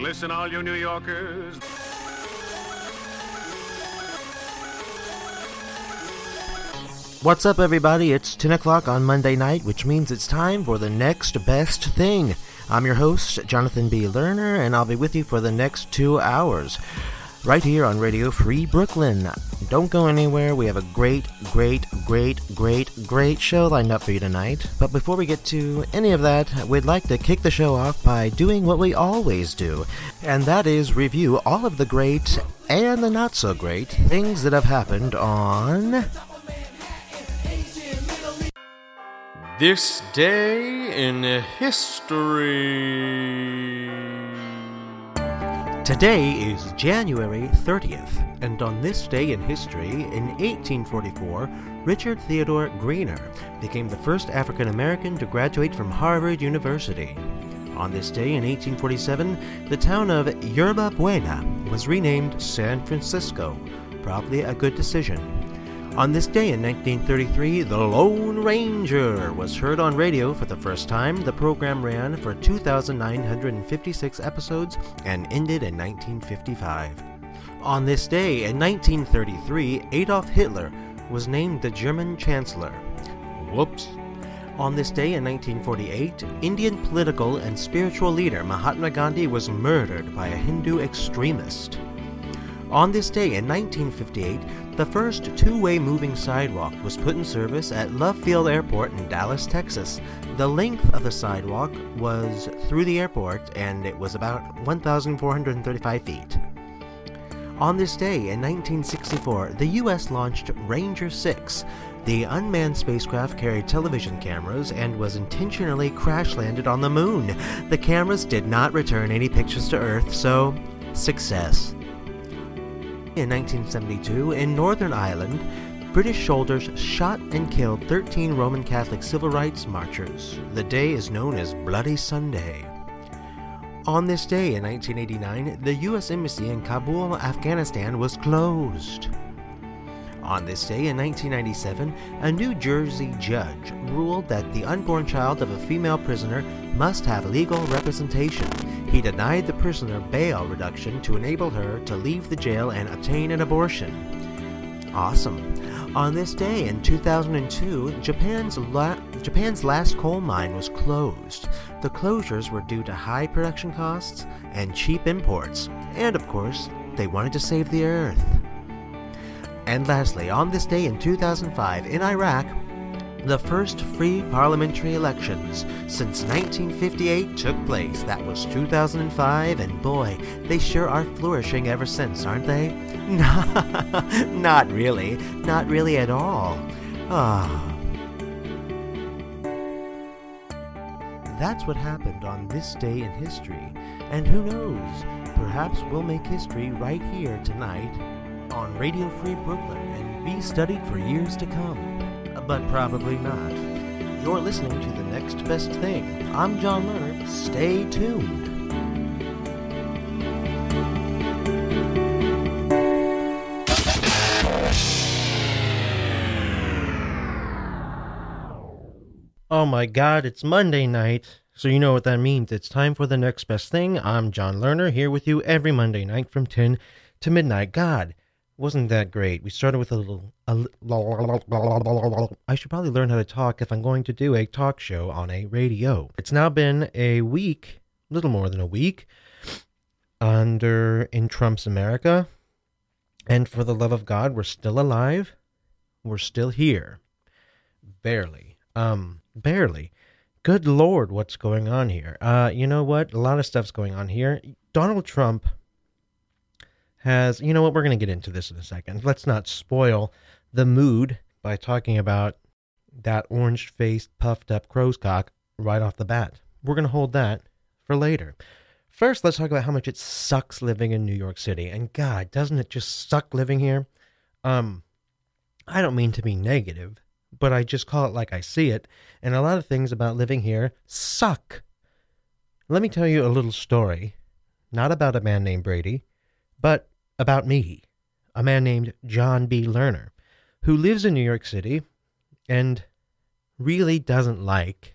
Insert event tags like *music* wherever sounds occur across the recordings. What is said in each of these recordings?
Listen, all you New Yorkers. What's up, everybody? It's 10 o'clock on Monday night, which means it's time for the next best thing. I'm your host, Jonathan B. Lerner, and I'll be with you for the next two hours. Right here on Radio Free Brooklyn. Don't go anywhere. We have a great, great, great, great, great show lined up for you tonight. But before we get to any of that, we'd like to kick the show off by doing what we always do, and that is review all of the great and the not so great things that have happened on. This day in history. Today is January 30th, and on this day in history, in 1844, Richard Theodore Greener became the first African American to graduate from Harvard University. On this day in 1847, the town of Yerba Buena was renamed San Francisco, probably a good decision. On this day in 1933, The Lone Ranger was heard on radio for the first time. The program ran for 2,956 episodes and ended in 1955. On this day in 1933, Adolf Hitler was named the German Chancellor. Whoops. On this day in 1948, Indian political and spiritual leader Mahatma Gandhi was murdered by a Hindu extremist. On this day in 1958, the first two way moving sidewalk was put in service at Love Field Airport in Dallas, Texas. The length of the sidewalk was through the airport and it was about 1,435 feet. On this day in 1964, the U.S. launched Ranger 6. The unmanned spacecraft carried television cameras and was intentionally crash landed on the moon. The cameras did not return any pictures to Earth, so success. In 1972, in Northern Ireland, British soldiers shot and killed 13 Roman Catholic civil rights marchers. The day is known as Bloody Sunday. On this day in 1989, the U.S. Embassy in Kabul, Afghanistan was closed. On this day in 1997, a New Jersey judge ruled that the unborn child of a female prisoner must have legal representation. He denied the prisoner bail reduction to enable her to leave the jail and obtain an abortion. Awesome. On this day in 2002, Japan's, la- Japan's last coal mine was closed. The closures were due to high production costs and cheap imports. And of course, they wanted to save the earth. And lastly, on this day in 2005, in Iraq, the first free parliamentary elections since 1958 took place. That was 2005, and boy, they sure are flourishing ever since, aren't they? *laughs* Not really. Not really at all. Ah. That's what happened on this day in history. And who knows? Perhaps we'll make history right here tonight on Radio Free Brooklyn and be studied for years to come but probably not. You're listening to The Next Best Thing. I'm John Lerner. Stay tuned. Oh my god, it's Monday night. So you know what that means. It's time for The Next Best Thing. I'm John Lerner, here with you every Monday night from 10 to midnight. God, wasn't that great. We started with a little, I should probably learn how to talk if I'm going to do a talk show on a radio. It's now been a week, little more than a week, under in Trump's America. And for the love of God, we're still alive. We're still here. Barely. Um, barely. Good Lord, what's going on here? Uh, you know what? A lot of stuff's going on here. Donald Trump has, you know what, we're going to get into this in a second. Let's not spoil the mood by talking about that orange faced, puffed up crow's cock right off the bat. We're going to hold that for later. First, let's talk about how much it sucks living in New York City. And God, doesn't it just suck living here? Um, I don't mean to be negative, but I just call it like I see it. And a lot of things about living here suck. Let me tell you a little story, not about a man named Brady, but about me, a man named John B. Lerner, who lives in New York City and really doesn't like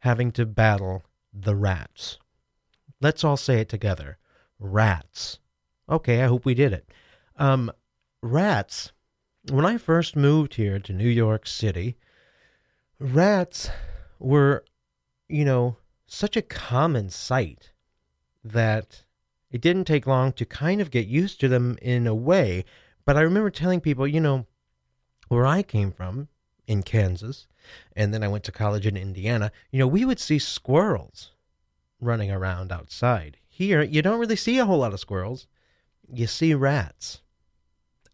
having to battle the rats. Let's all say it together. Rats. Okay, I hope we did it. Um, rats. When I first moved here to New York City, rats were, you know, such a common sight that it didn't take long to kind of get used to them in a way. But I remember telling people, you know, where I came from in Kansas, and then I went to college in Indiana, you know, we would see squirrels running around outside. Here, you don't really see a whole lot of squirrels. You see rats.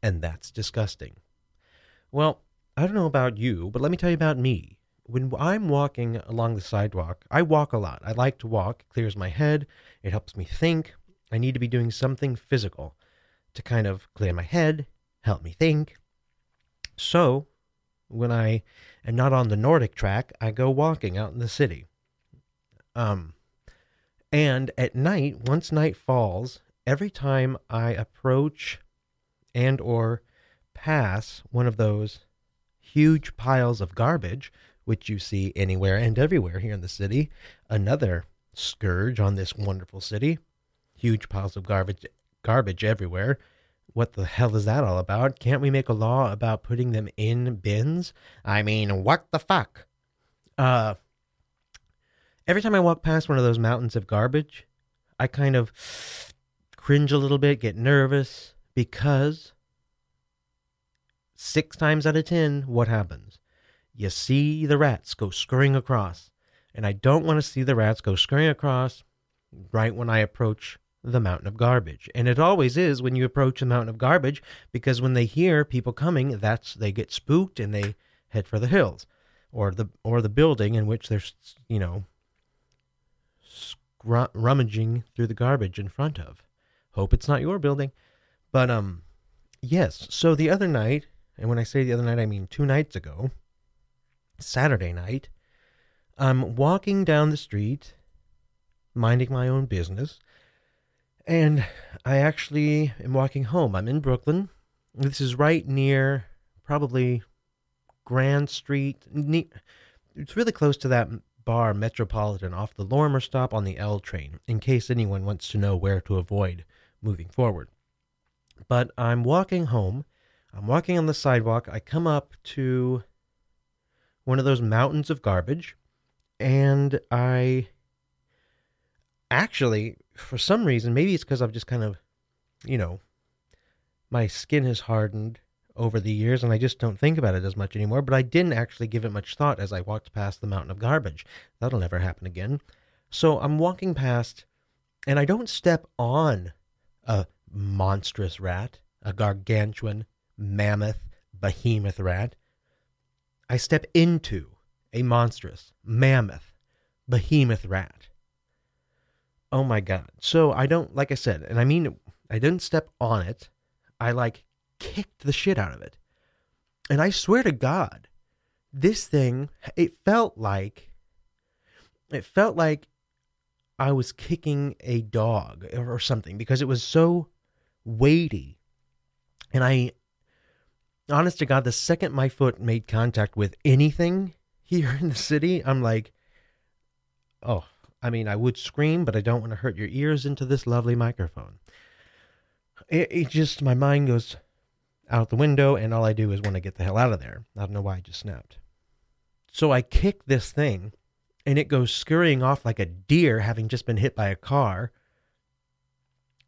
And that's disgusting. Well, I don't know about you, but let me tell you about me. When I'm walking along the sidewalk, I walk a lot. I like to walk. It clears my head. It helps me think. I need to be doing something physical to kind of clear my head, help me think. So, when I am not on the Nordic track, I go walking out in the city. Um, and at night, once night falls, every time I approach and or pass one of those huge piles of garbage, which you see anywhere and everywhere here in the city, another scourge on this wonderful city, huge piles of garbage garbage everywhere. What the hell is that all about? Can't we make a law about putting them in bins? I mean, what the fuck? Uh every time I walk past one of those mountains of garbage, I kind of cringe a little bit, get nervous because six times out of ten, what happens? You see the rats go scurrying across. And I don't want to see the rats go scurrying across right when I approach the mountain of garbage. And it always is when you approach the mountain of garbage because when they hear people coming, that's they get spooked and they head for the hills or the or the building in which they're you know rummaging through the garbage in front of. Hope it's not your building. But um yes, so the other night, and when I say the other night I mean 2 nights ago, Saturday night, I'm walking down the street minding my own business and I actually am walking home. I'm in Brooklyn. This is right near probably Grand Street. It's really close to that bar, Metropolitan, off the Lorimer stop on the L train, in case anyone wants to know where to avoid moving forward. But I'm walking home. I'm walking on the sidewalk. I come up to one of those mountains of garbage, and I actually for some reason, maybe it's because I've just kind of, you know, my skin has hardened over the years and I just don't think about it as much anymore. But I didn't actually give it much thought as I walked past the mountain of garbage. That'll never happen again. So I'm walking past and I don't step on a monstrous rat, a gargantuan, mammoth, behemoth rat. I step into a monstrous, mammoth, behemoth rat. Oh my god. So I don't like I said, and I mean I didn't step on it. I like kicked the shit out of it. And I swear to God, this thing it felt like it felt like I was kicking a dog or something because it was so weighty. And I honest to God, the second my foot made contact with anything *laughs* here in the city, I'm like, oh, I mean, I would scream, but I don't want to hurt your ears into this lovely microphone. It, it just, my mind goes out the window, and all I do is want to get the hell out of there. I don't know why I just snapped. So I kick this thing, and it goes scurrying off like a deer having just been hit by a car.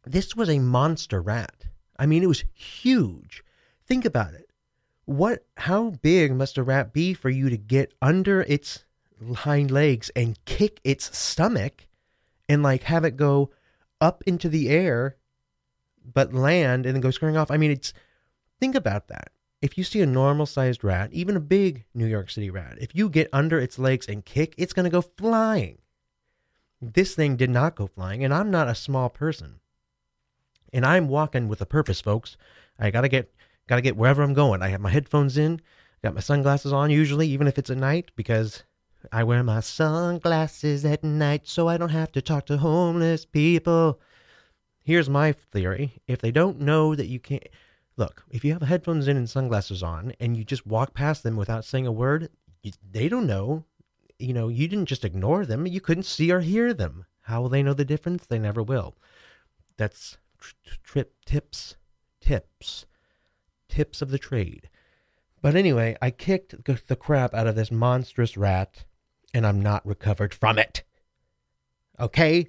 This was a monster rat. I mean, it was huge. Think about it. What, how big must a rat be for you to get under its hind legs and kick its stomach and like have it go up into the air but land and then go scurrying off. I mean, it's think about that. If you see a normal sized rat, even a big New York City rat, if you get under its legs and kick, it's going to go flying. This thing did not go flying, and I'm not a small person. And I'm walking with a purpose, folks. I got to get got to get wherever I'm going. I have my headphones in, got my sunglasses on usually even if it's at night because I wear my sunglasses at night so I don't have to talk to homeless people. Here's my theory. If they don't know that you can't look, if you have headphones in and sunglasses on and you just walk past them without saying a word, they don't know you know, you didn't just ignore them, you couldn't see or hear them. How will they know the difference? They never will. That's trip tips, tips, tips of the trade. But anyway, I kicked the crap out of this monstrous rat, and I'm not recovered from it. Okay?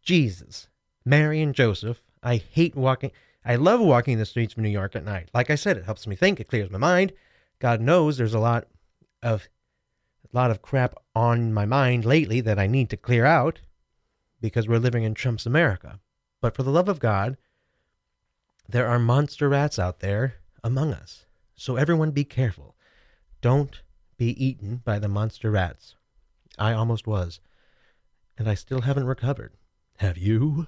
Jesus. Mary and Joseph, I hate walking. I love walking the streets of New York at night. Like I said, it helps me think, it clears my mind. God knows there's a lot of a lot of crap on my mind lately that I need to clear out because we're living in Trump's America. But for the love of God, there are monster rats out there among us. So everyone be careful. Don't be eaten by the monster rats. I almost was. And I still haven't recovered. Have you?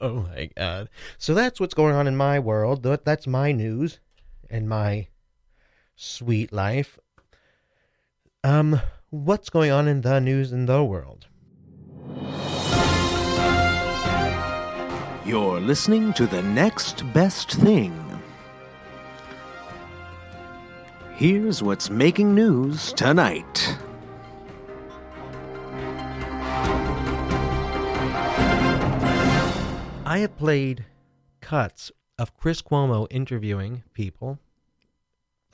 Oh my God. So that's what's going on in my world. That's my news and my sweet life. Um, what's going on in the news in the world? You're listening to the next best thing. Here's what's making news tonight. I have played cuts of Chris Cuomo interviewing people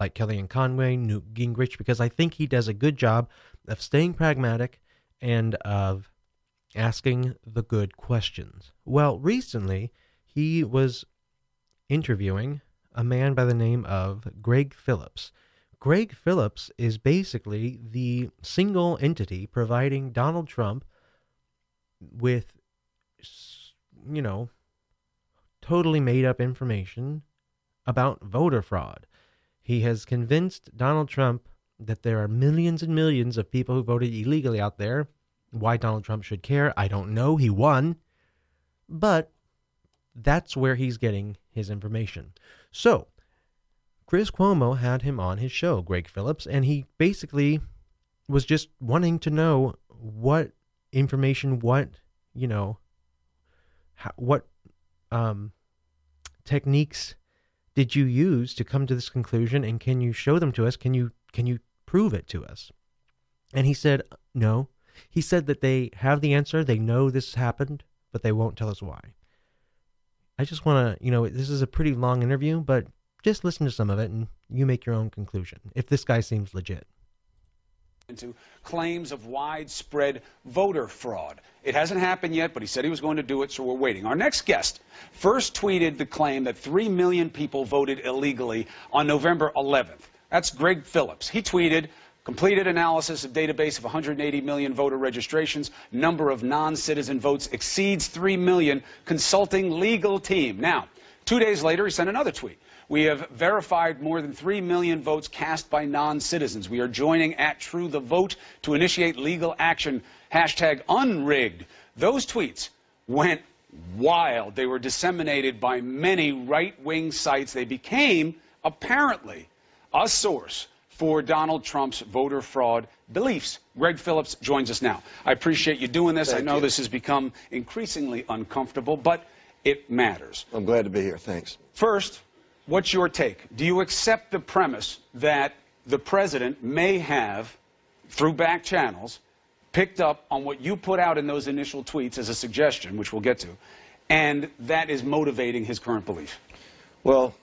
like Kellyanne Conway, Newt Gingrich, because I think he does a good job of staying pragmatic and of asking the good questions. Well, recently he was interviewing a man by the name of Greg Phillips. Greg Phillips is basically the single entity providing Donald Trump with, you know, totally made up information about voter fraud. He has convinced Donald Trump that there are millions and millions of people who voted illegally out there. Why Donald Trump should care, I don't know. He won. But that's where he's getting his information. So, Chris Cuomo had him on his show, Greg Phillips, and he basically was just wanting to know what information, what, you know, how, what um, techniques did you use to come to this conclusion and can you show them to us? Can you can you prove it to us? And he said no. He said that they have the answer they know this happened but they won't tell us why. I just want to you know this is a pretty long interview but just listen to some of it and you make your own conclusion if this guy seems legit into claims of widespread voter fraud. It hasn't happened yet, but he said he was going to do it, so we're waiting. Our next guest first tweeted the claim that 3 million people voted illegally on November 11th. That's Greg Phillips. He tweeted, completed analysis of database of 180 million voter registrations. Number of non-citizen votes exceeds 3 million. Consulting legal team. Now, two days later, he sent another tweet. We have verified more than 3 million votes cast by non-citizens. We are joining at True the Vote to initiate legal action. Hashtag unrigged. Those tweets went wild. They were disseminated by many right-wing sites. They became, apparently, a source for Donald Trump's voter fraud beliefs. Greg Phillips joins us now. I appreciate you doing this. Thank I know you. this has become increasingly uncomfortable, but it matters. I'm glad to be here. Thanks. First, What's your take? Do you accept the premise that the president may have, through back channels, picked up on what you put out in those initial tweets as a suggestion, which we'll get to, and that is motivating his current belief? Well,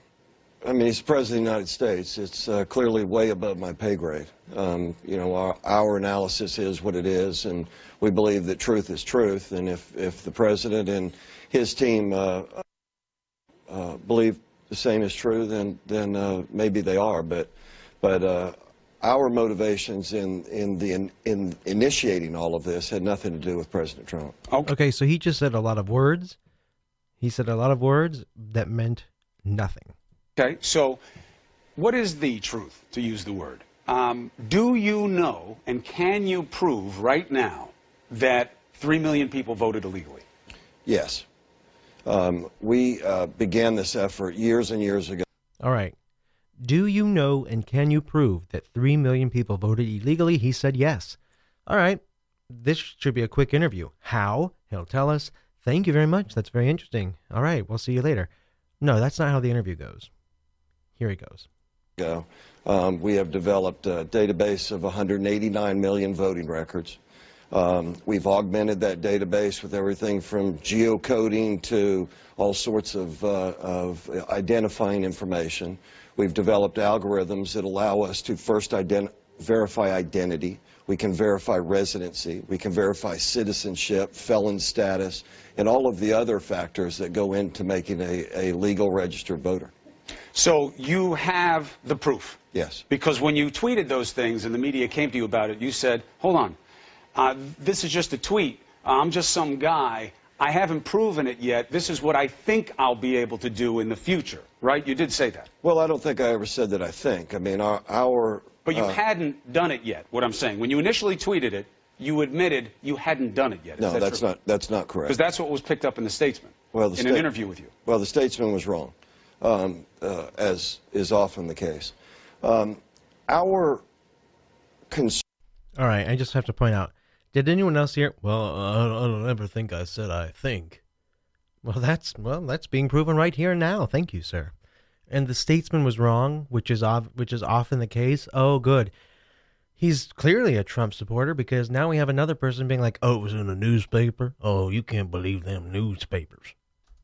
I mean, he's president of the United States. It's uh, clearly way above my pay grade. Um, you know, our, our, analysis is what it is, and we believe that truth is truth. And if, if the president and his team uh, uh, believe the same is true, then then uh, maybe they are. But but uh, our motivations in in the in, in, initiating all of this had nothing to do with President Trump. Okay. okay, so he just said a lot of words. He said a lot of words that meant nothing. Okay, so what is the truth, to use the word? Um, do you know and can you prove right now that 3 million people voted illegally? Yes. Um, we uh, began this effort years and years ago. All right. Do you know and can you prove that 3 million people voted illegally? He said yes. All right. This should be a quick interview. How? He'll tell us. Thank you very much. That's very interesting. All right. We'll see you later. No, that's not how the interview goes. Here he goes. Um, we have developed a database of 189 million voting records. Um, we've augmented that database with everything from geocoding to all sorts of, uh, of identifying information. We've developed algorithms that allow us to first ident verify identity. We can verify residency. We can verify citizenship, felon status, and all of the other factors that go into making a, a legal registered voter. So you have the proof. Yes. Because when you tweeted those things and the media came to you about it, you said, hold on, uh, this is just a tweet. I'm just some guy. I haven't proven it yet. This is what I think I'll be able to do in the future, right? You did say that. Well, I don't think I ever said that I think. I mean, our. our but you uh, hadn't done it yet, what I'm saying. When you initially tweeted it, you admitted you hadn't done it yet. No, that that's true? not that's not correct. Because that's what was picked up in the Statesman. Well, the in sta- an interview with you. Well, the statesman was wrong, um, uh, as is often the case. Um, our concern. All right, I just have to point out. Did anyone else hear? Well, I don't, ever think I said I think. Well, that's well, that's being proven right here and now. Thank you, sir. And the statesman was wrong, which is of, which is often the case. Oh, good. He's clearly a Trump supporter because now we have another person being like, "Oh, it was in a newspaper. Oh, you can't believe them newspapers."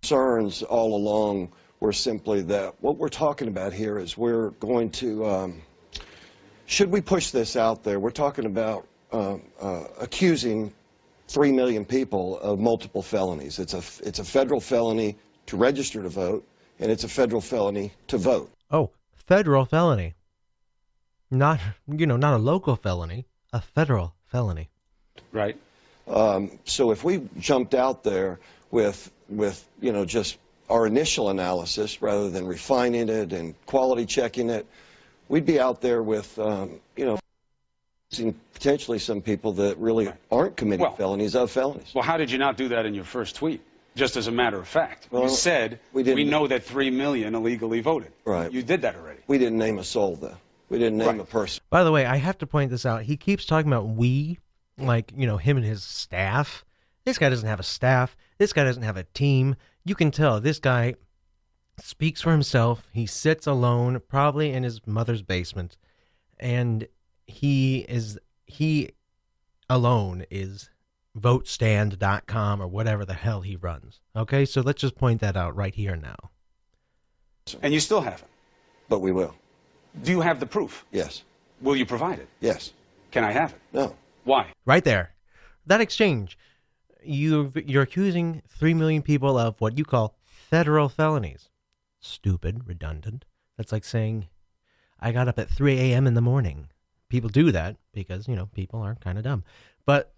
concerns all along were simply that what we're talking about here is we're going to, um, should we push this out there, we're talking about uh, uh, accusing three million people of multiple felonies. It's a, it's a federal felony to register to vote, and it's a federal felony to vote. Oh, federal felony. Not, you know, not a local felony, a federal felony. Right. Um, so if we jumped out there with, with, you know, just our initial analysis rather than refining it and quality checking it, we'd be out there with, um, you know, using potentially some people that really aren't committing Well- felonies of felonies. Well, how did you not do that in your first tweet? Just as a matter of fact. Well, you said, we we, didn't- know that 3 million illegally voted. Right. You did that already. We didn't name a soul, though. We didn't name Right. a person. By the way, I have to point this out. He keeps talking about we, like, you know, him and his staff. This guy doesn't have a staff. This guy doesn't have a team. You can tell this guy speaks for himself. He sits alone, probably in his mother's basement, and he is he alone is votestand.com or whatever the hell he runs. Okay? So let's just point that out right here now. And you still haven't. But we will. Do you have the proof? Yes. Will you provide it? Yes. Can I have it? No. Why? Right there. That exchange. You you're accusing 3 million people of what you call federal felonies. Stupid, redundant. That's like saying I got up at 3 a.m. in the morning. People do that because, you know, people are kind of dumb. But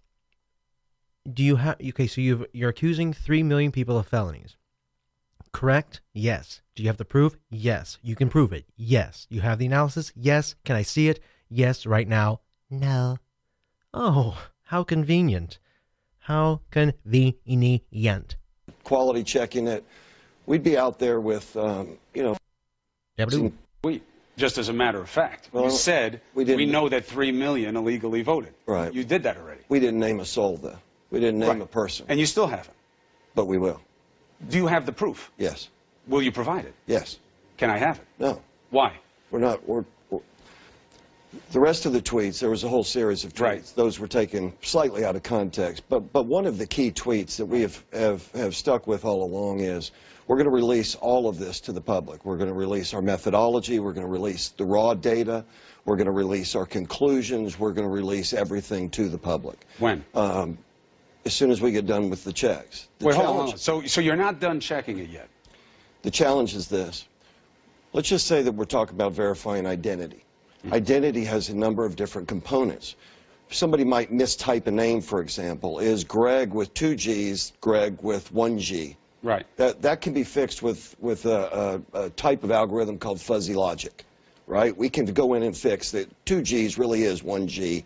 do you have okay, so you've you're accusing 3 million people of felonies. Correct? Yes. Do you have the proof? Yes. You can prove it. Yes. You have the analysis? Yes. Can I see it? Yes, right now. No. Oh, how convenient. How convenient. Quality checking it. We'd be out there with, um, you know, Yabba-doo. We. Just as a matter of fact. Well, you said, we we, know that 3 million illegally voted. Right. You did that already. we didn't name a soul, though. We didn't name Right. a person. And you still haven't. But we will. Do you have the proof? Yes. Will you provide it? Yes. Can I have it? No. Why? We're not. We're- the rest of the tweets, there was a whole series of tweets. Right. Those were taken slightly out of context. But but one of the key tweets that we have, have, have stuck with all along is we're going to release all of this to the public. We're going to release our methodology. We're going to release the raw data. We're going to release our conclusions. We're going to release everything to the public. When? Um, as soon as we get done with the checks. The Wait, hold on, challenge- hold on. So, so you're not done checking it yet? The challenge is this. Let's just say that we're talking about verifying identity. Identity has a number of different components. Somebody might mistype a name, for example. Is Greg with two G's, Greg with one G? Right. That, that can be fixed with, with a, a, a type of algorithm called fuzzy logic, right? We can go in and fix that two G's really is one G,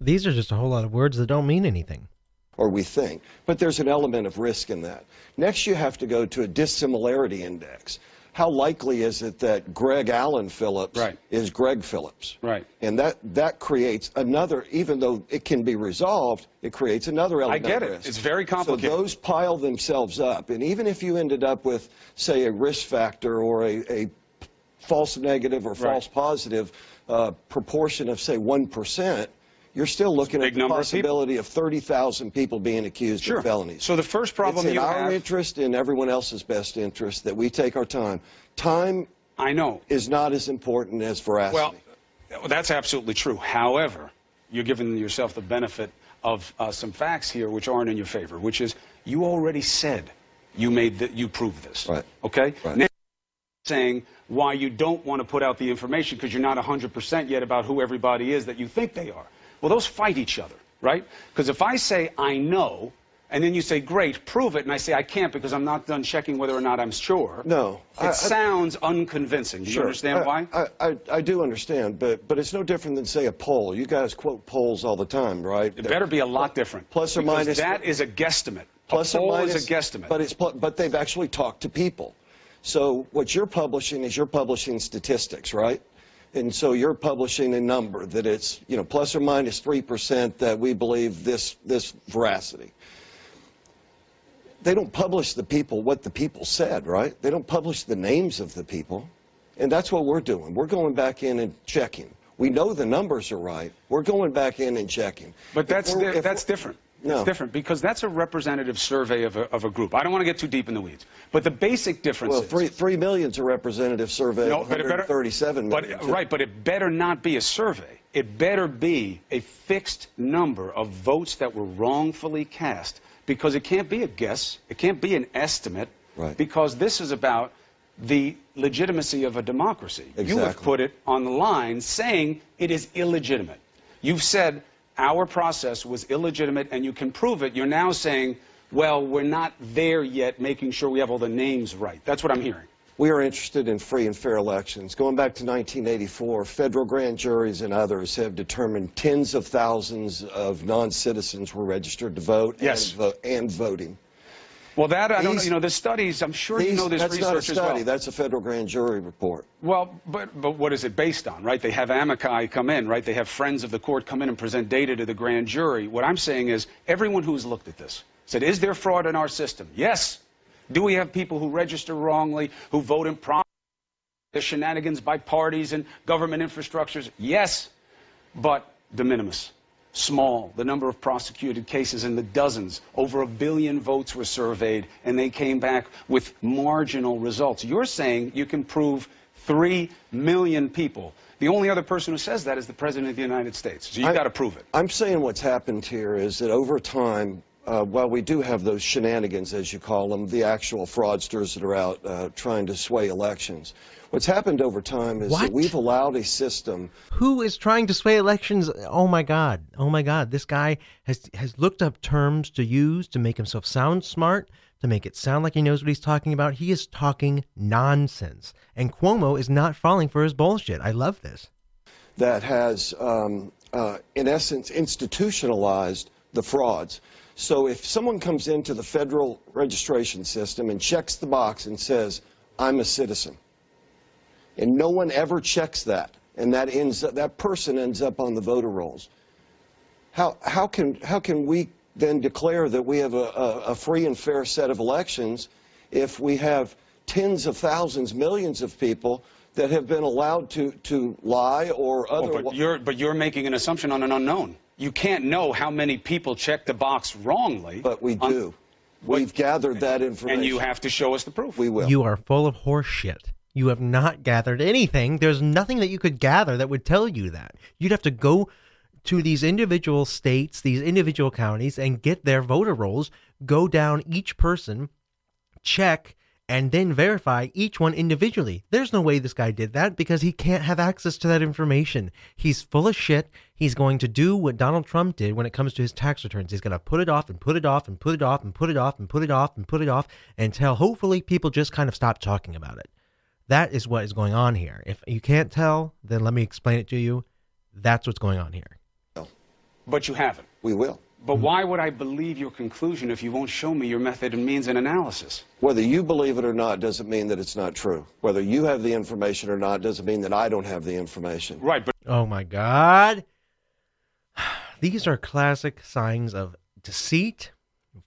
These are just a whole lot of words that don't mean anything. or we think. But there's an element of risk in that. Next, you have to go to a dissimilarity index. How likely is it that Greg Allen Phillips Right. is Greg Phillips? Right. And that, that creates another, even though it can be resolved, it creates another element I get it. It's very complicated. So those pile themselves up. And even if you ended up with, say, a risk factor or a, a false negative or Right. false positive uh, proportion of, say, 1%, you're still looking at the number of possibility of 30,000 people being accused Sure. of felonies. So the first problem it's in our have, interest and everyone else's best interest that we take our time. Time I know. is not as important as veracity. Well, that's absolutely true. However, you're giving yourself the benefit of uh, some facts here which aren't in your favor, which is you already said you made that you proved this. Right. Okay. Right. Now, saying why you don't want to put out the information because you're not 100% yet about who everybody is that you think they are. Well, those fight each other, right? Because if I say I know, and then you say, great, prove it, and I say I can't because I'm not done checking whether or not I'm sure. No, It I- I- sounds unconvincing. Do you understand I, why? I, I, I do understand, but, but it's no different than, say, a poll. You guys quote polls all the time, right? It better be a lot different. Plus or because minus- That is a guesstimate. Plus a or poll minus, is a guesstimate. But, it's, but they've actually talked to people. So what you're publishing is you're publishing statistics, right? And so you're publishing a number that it's, you know, plus or minus 3% that we believe this, this veracity. They don't publish the people, what the people said, right? They don't publish the names of the people. And that's what we're doing. We're going back in and checking. We know the numbers are right. We're going back in and checking. But If that's we're- di- if that's different. No. It's different because that's a representative survey of a, of a group. I don't want to get too deep in the weeds, but the basic difference Well, three three million's a representative survey No, of but it better- 137 but- million. right, but it better not be a survey. It better be a fixed number of votes that were wrongfully cast because it can't be a guess. It can't be an estimate Right. because this is about the legitimacy of a democracy. Exactly. You have put it on the line saying it is illegitimate. You've said our process was illegitimate and you can prove it. You're now saying, well, we're not there yet, making sure we have all the names right. That's what I'm hearing. We are interested in free and fair elections. Going back to 1984, federal grand juries and others have determined tens of thousands of non-citizens were registered to vote Yes. and, vo- and voting. Well, that I don't. These- You know, the studies. I'm sure you know this that's not a research study. as well. That's a federal grand jury report. Well, but but what is it based on, right? They have amici come in, right? They have friends of the court come in and present data to the grand jury. What I'm saying is, everyone who's looked at this said, is there fraud in our system? Yes. Do we have people who register wrongly, who vote improperly? There's shenanigans by parties and government infrastructures? Yes. But de minimis. Small. The number of prosecuted cases in the dozens. Over a billion votes were surveyed, and they came back with marginal results. You're saying you can prove three million people. The only other person who says that is the President of the United States. So you've I- got to prove it. I'm saying what's happened here is that over time, uh, while we do have those shenanigans, as you call them, the actual fraudsters that are out uh, trying to sway elections, what's happened over time is What? that we've allowed a system Who is trying to sway elections? Oh my God! Oh my God! This guy has has looked up terms to use to make himself sound smart, to make it sound like he knows what he's talking about. He is talking nonsense, and Cuomo is not falling for his bullshit. I love this. that has, um, uh, in essence, institutionalized the frauds. So if someone comes into the federal registration system and checks the box and says, I'm a citizen, and no one ever checks that, and that ends up, that person ends up on the voter rolls, how, how, can, how can we then declare that we have a, a, a free and fair set of elections if we have tens of thousands, millions of people that have been allowed to, to lie or Oh, other but you're but you're making an assumption on an unknown. You can't know how many people check the box wrongly. But we on- do. We've gathered that information. and you have to show us the proof. We will. You are full of horseshit. You have not gathered anything. There's nothing that you could gather that would tell you that. You'd have to go to these individual states, these individual counties, and get their voter rolls, go down each person, check, and then verify each one individually. There's no way this guy did that because he can't have access to that information. He's full of shit. He's going to do what Donald Trump did when it comes to his tax returns. He's going to put it off and put it off and put it off and put it off and put it off and put it off until hopefully people just kind of stop talking about it. That is what is going on here. If you can't tell, then let me explain it to you. That's what's going on here. but you haven't. We will. But why would I believe your conclusion if you won't show me your method and means and analysis? Whether you believe it or not doesn't mean that it's not true. Whether you have the information or not doesn't mean that I don't have the information. Right, but Oh my God. *sighs* These are classic signs of deceit,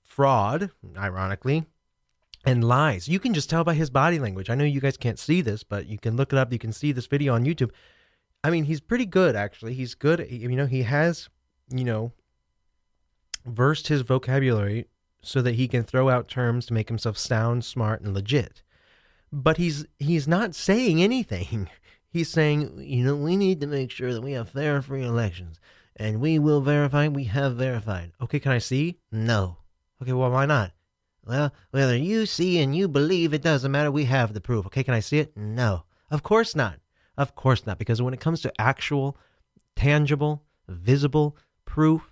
fraud, ironically, and lies. You can just tell by his body language. I know you guys can't see this, but you can look it up. You can see this video on YouTube. I mean, he's pretty good actually. He's good. You know, he has, you know, versed his vocabulary so that he can throw out terms to make himself sound smart and legit. But he's he's not saying anything. *laughs* He's saying, you know, we need to make sure that we have fair and free elections. And we will verify, we have verified. Okay, can I see? No. Okay, well, why not? Well, whether you see and you believe, it doesn't matter. We have the proof. Okay, can I see it? No. Of course not. Of course not. Because when it comes to actual, tangible, visible proof,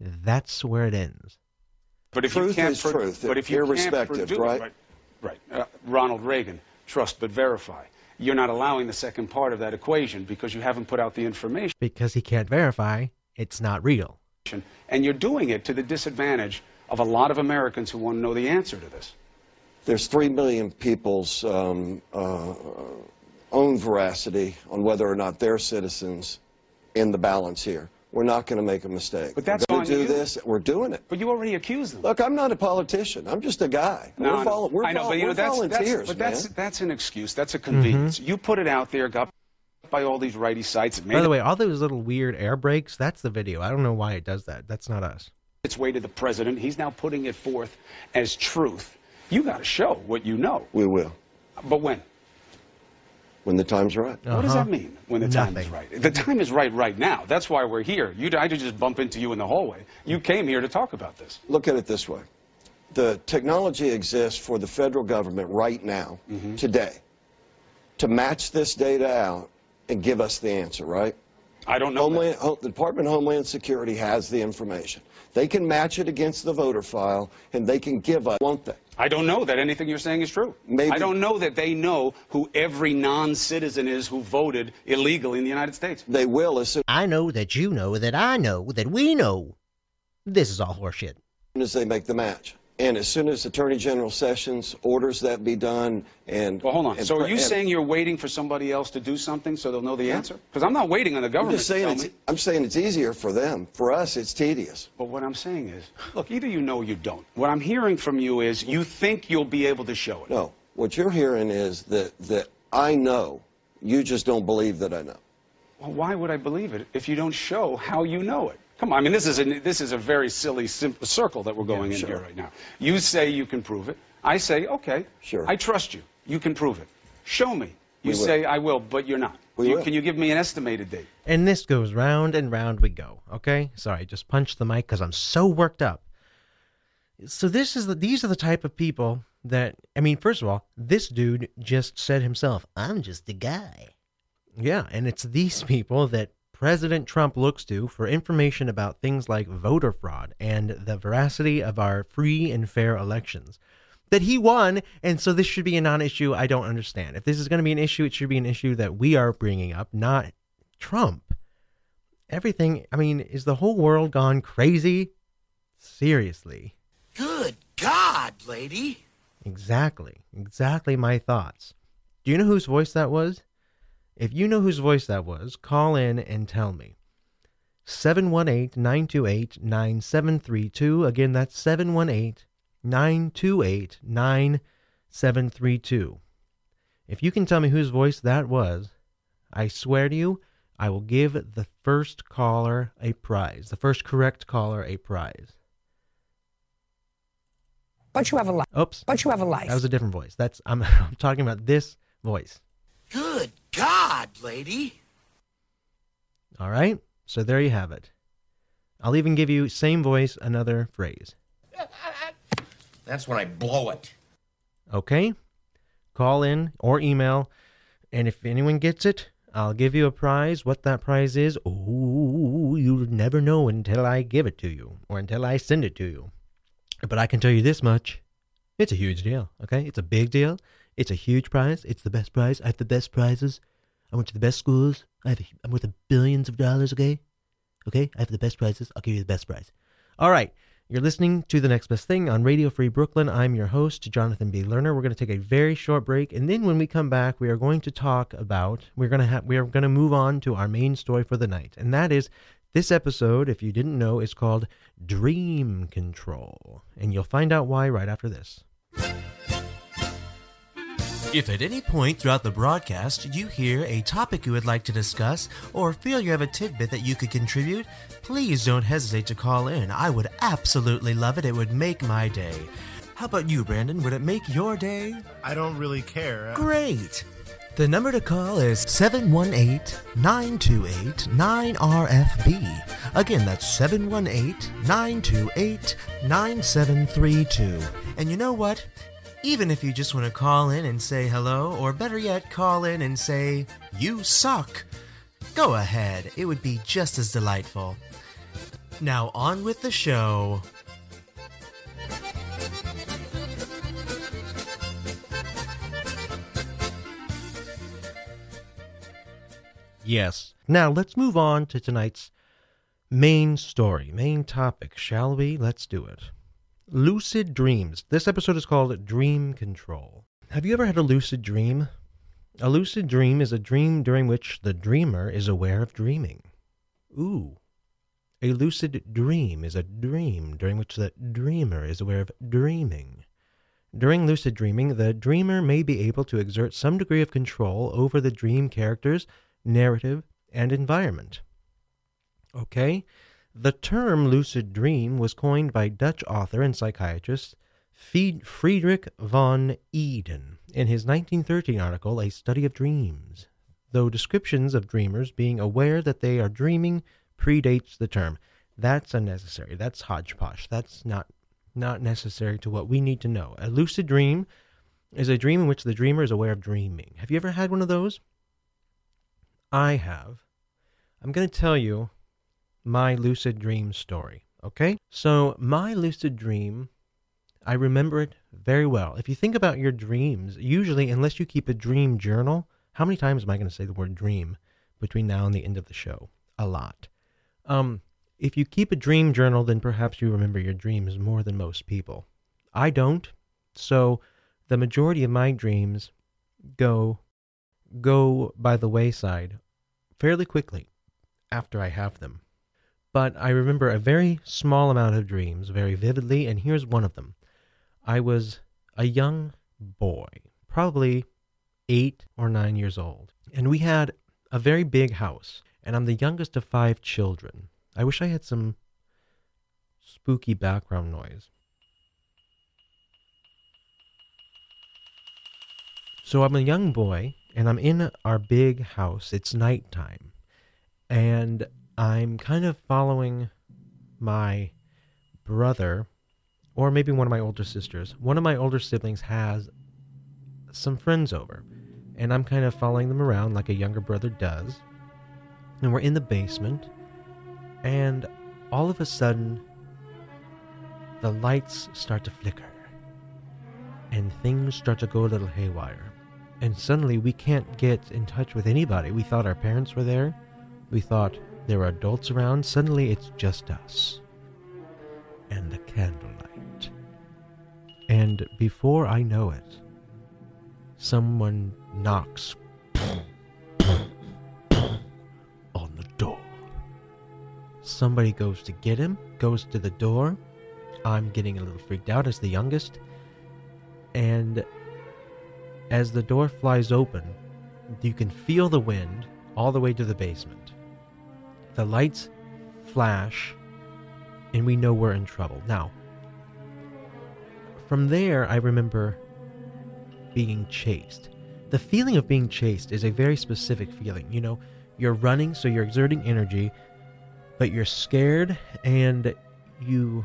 that's where it ends. But if Truth you can't is pro- truth, but if you can't irrespective, produce- right? Right. right. Uh, Ronald Reagan, trust but verify. You're not allowing the second part of that equation because you haven't put out the information, Because he can't verify, it's not real. and you're doing it to the disadvantage of a lot of Americans who want to know the answer to this. There's 3 million people's um, uh, own veracity on whether or not they're citizens in the balance here. We're not going to make a mistake. But that's We're going to do you. this. We're doing it. But you already accused them. Look, I'm not a politician. I'm just a guy. No, we're no, vol- we're I know, vol- but you know we're that's, volunteers, that's but that's man. that's an excuse. That's a convenience. Mm-hmm. You put it out there, got by all these righty sites. It made By the way, all those little weird air brakes, that's the video. I don't know why it does that. That's not us. its way to the president. He's now putting it forth as truth. You got to show what you know. We will But when? When the time's right. What does Uh-huh. that mean when the time is right? The time is right right now. That's why we're here. You, I didn't just bump into you in the hallway. You came here to talk about this. Look at it this way. The technology exists for the federal government right now, Mm-hmm. today, to match this data out and give us the answer, right? I don't know. Homeland, Ho- the Department of Homeland Security has the information. They can match it against the voter file, and they can give us, won't they? I don't know that anything you're saying is true. Maybe- I don't know that they know who every non-citizen is who voted illegally in the United States. They will as soon I know that you know that I know that we know. This is all horseshit. as they make the match. And as soon as Attorney General Sessions orders that be done, and Well, hold on. So are you saying you're waiting for somebody else to do something so they'll know the answer? Because I'm not waiting on the government. I'm government just to saying tell it's, me. I'm saying it's easier for them. For us, it's tedious. But what I'm saying is, look, either you know or you don't. What I'm hearing from you is you think you'll be able to show it. No, what you're hearing is that that I know. You just don't believe that I know. Well, why would I believe it if you don't show how you know it? Come on, I mean, this is a, this is a very silly simple circle that we're going in sure. here right now. You say you can prove it. I say, okay, Sure. I trust you. You can prove it. Show me. You We will. say I will, but you're not. You- will. Can you give me an estimated date? And this goes round and round we go. Okay, sorry, just punched the mic because I'm so worked up. So this is the these are the type of people that I mean. First of all, this dude just said himself, "I'm just a guy." Yeah, and it's these people that President Trump looks to for information about things like voter fraud and the veracity of our free and fair elections. That he won, and so this should be a non issue. I don't understand. If this is going to be an issue, it should be an issue that we are bringing up, not Trump. Everything, I mean, is the whole world gone crazy? Seriously. Good God, lady. Exactly. Exactly my thoughts. Do you know whose voice that was? If you know whose voice that was, call in and tell me. 718 928 9732. Again, that's 718 928 9732. If you can tell me whose voice that was, I swear to you, I will give the first caller a prize. The first correct caller a prize. But you have a life. Oops. But you have a life. That was a different voice. That's I'm, *laughs* I'm talking about this voice. Good God, lady. All right. So there you have it. I'll even give you same voice another phrase. That's when I blow it. Okay? Call in or email and if anyone gets it, I'll give you a prize. What that prize is, oh, you'll never know until I give it to you or until I send it to you. But I can tell you this much. It's a huge deal, okay? It's a big deal. It's a huge prize. It's the best prize. I have the best prizes. I went to the best schools. I have, I'm worth billions of dollars, okay? Okay? I have the best prizes. I'll give you the best prize. All right. You're listening to The Next Best Thing on Radio Free Brooklyn. I'm your host, Jonathan B. Lerner. We're going to take a very short break, and then when we come back, we are going to talk about we're going to have we are going to move on to our main story for the night, and that is this episode. If you didn't know, is called Dream Control, and you'll find out why right after this. If at any point throughout the broadcast you hear a topic you would like to discuss or feel you have a tidbit that you could contribute, please don't hesitate to call in. I would absolutely love it. It would make my day. How about you, Brandon? Would it make your day? I don't really care. Uh, Great! The number to call is 718 928 9RFB. Again, that's 718 928 9732. And you know what? Even if you just want to call in and say hello, or better yet, call in and say, You suck, go ahead. It would be just as delightful. Now, on with the show. Yes. Now let's move on to tonight's main story, main topic, shall we? Let's do it. Lucid dreams. This episode is called Dream Control. Have you ever had a lucid dream? A lucid dream is a dream during which the dreamer is aware of dreaming. Ooh. A lucid dream is a dream during which the dreamer is aware of dreaming. During lucid dreaming, the dreamer may be able to exert some degree of control over the dream characters narrative, and environment. Okay? The term lucid dream was coined by Dutch author and psychiatrist Frederik van Eeden in his 1913 article, A Study of Dreams, though descriptions of dreamers being aware that they are dreaming predates the term. That's unnecessary. That's hodgepodge. That's not not necessary to what we need to know. A lucid dream is a dream in which the dreamer is aware of dreaming. Have you ever had one of those? I have. I'm going to tell you my lucid dream story. Okay? So, my lucid dream, I remember it very well. If you think about your dreams, usually, unless you keep a dream journal, how many times am I going to say the word dream between now and the end of the show? A lot. Um, if you keep a dream journal, then perhaps you remember your dreams more than most people. I don't. So, the majority of my dreams go go by the wayside fairly quickly after I have them. But I remember a very small amount of dreams very vividly, and here's one of them. I was a young boy, probably eight or nine years old, and we had a very big house, and I'm the youngest of five children. I wish I had some spooky background noise. So I'm a young boy, and I'm in our big house. It's nighttime. And I'm kind of following my brother, or maybe one of my older sisters. One of my older siblings has some friends over. And I'm kind of following them around like a younger brother does. And we're in the basement. And all of a sudden, the lights start to flicker. And things start to go a little haywire and suddenly we can't get in touch with anybody. We thought our parents were there. We thought there are adults around. Suddenly it's just us and the candlelight. And before I know it, someone knocks on the door. Somebody goes to get him, goes to the door. I'm getting a little freaked out as the youngest. And as the door flies open, you can feel the wind all the way to the basement. The lights flash, and we know we're in trouble. Now, from there, I remember being chased. The feeling of being chased is a very specific feeling. You know, you're running, so you're exerting energy, but you're scared and you.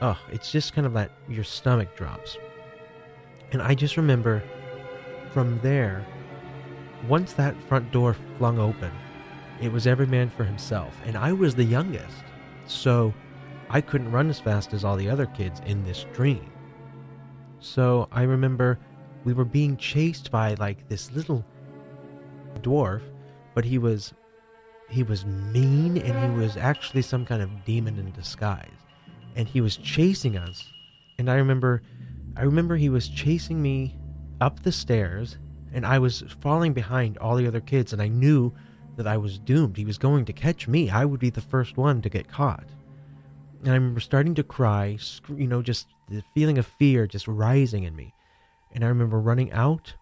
Oh, it's just kind of that your stomach drops. And I just remember from there, once that front door flung open, it was every man for himself, and I was the youngest, so I couldn't run as fast as all the other kids in this dream. So I remember we were being chased by like this little dwarf, but he was he was mean and he was actually some kind of demon in disguise. And he was chasing us. And I remember I remember he was chasing me up the stairs, and I was falling behind all the other kids, and I knew that I was doomed. He was going to catch me. I would be the first one to get caught. And I remember starting to cry, you know, just the feeling of fear just rising in me. And I remember running out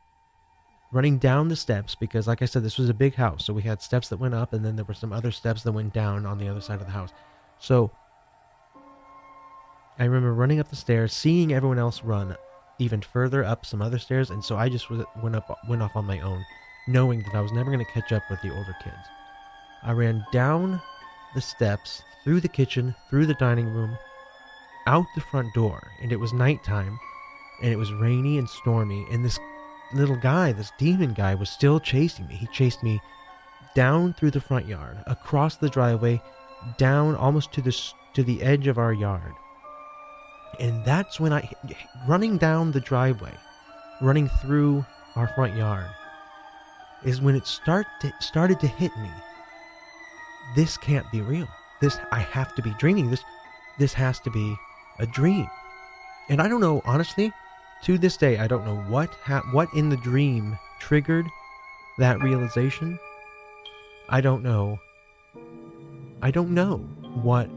running down the steps because, like I said, this was a big house. So we had steps that went up, and then there were some other steps that went down on the other side of the house. So I remember running up the stairs, seeing everyone else run even further up some other stairs, and so I just went up, went off on my own, knowing that I was never going to catch up with the older kids. I ran down the steps, through the kitchen, through the dining room, out the front door, and it was nighttime, and it was rainy and stormy, and this little guy, this demon guy, was still chasing me. He chased me down through the front yard, across the driveway, down almost to the to the edge of our yard. And that's when I running down the driveway, running through our front yard is when it start to, started to hit me. This can't be real. This I have to be dreaming. This this has to be a dream. And I don't know honestly, to this day I don't know what ha- what in the dream triggered that realization. I don't know. I don't know what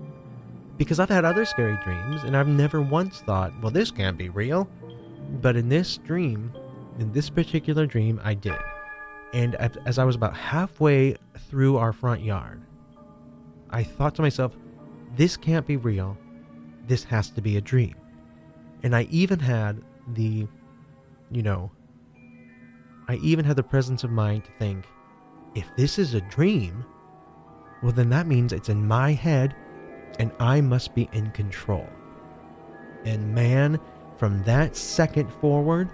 because I've had other scary dreams and I've never once thought, well this can't be real. But in this dream, in this particular dream I did. And as I was about halfway through our front yard, I thought to myself, this can't be real. This has to be a dream. And I even had the, you know, I even had the presence of mind to think, if this is a dream, well, then that means it's in my head and I must be in control. And man, from that second forward,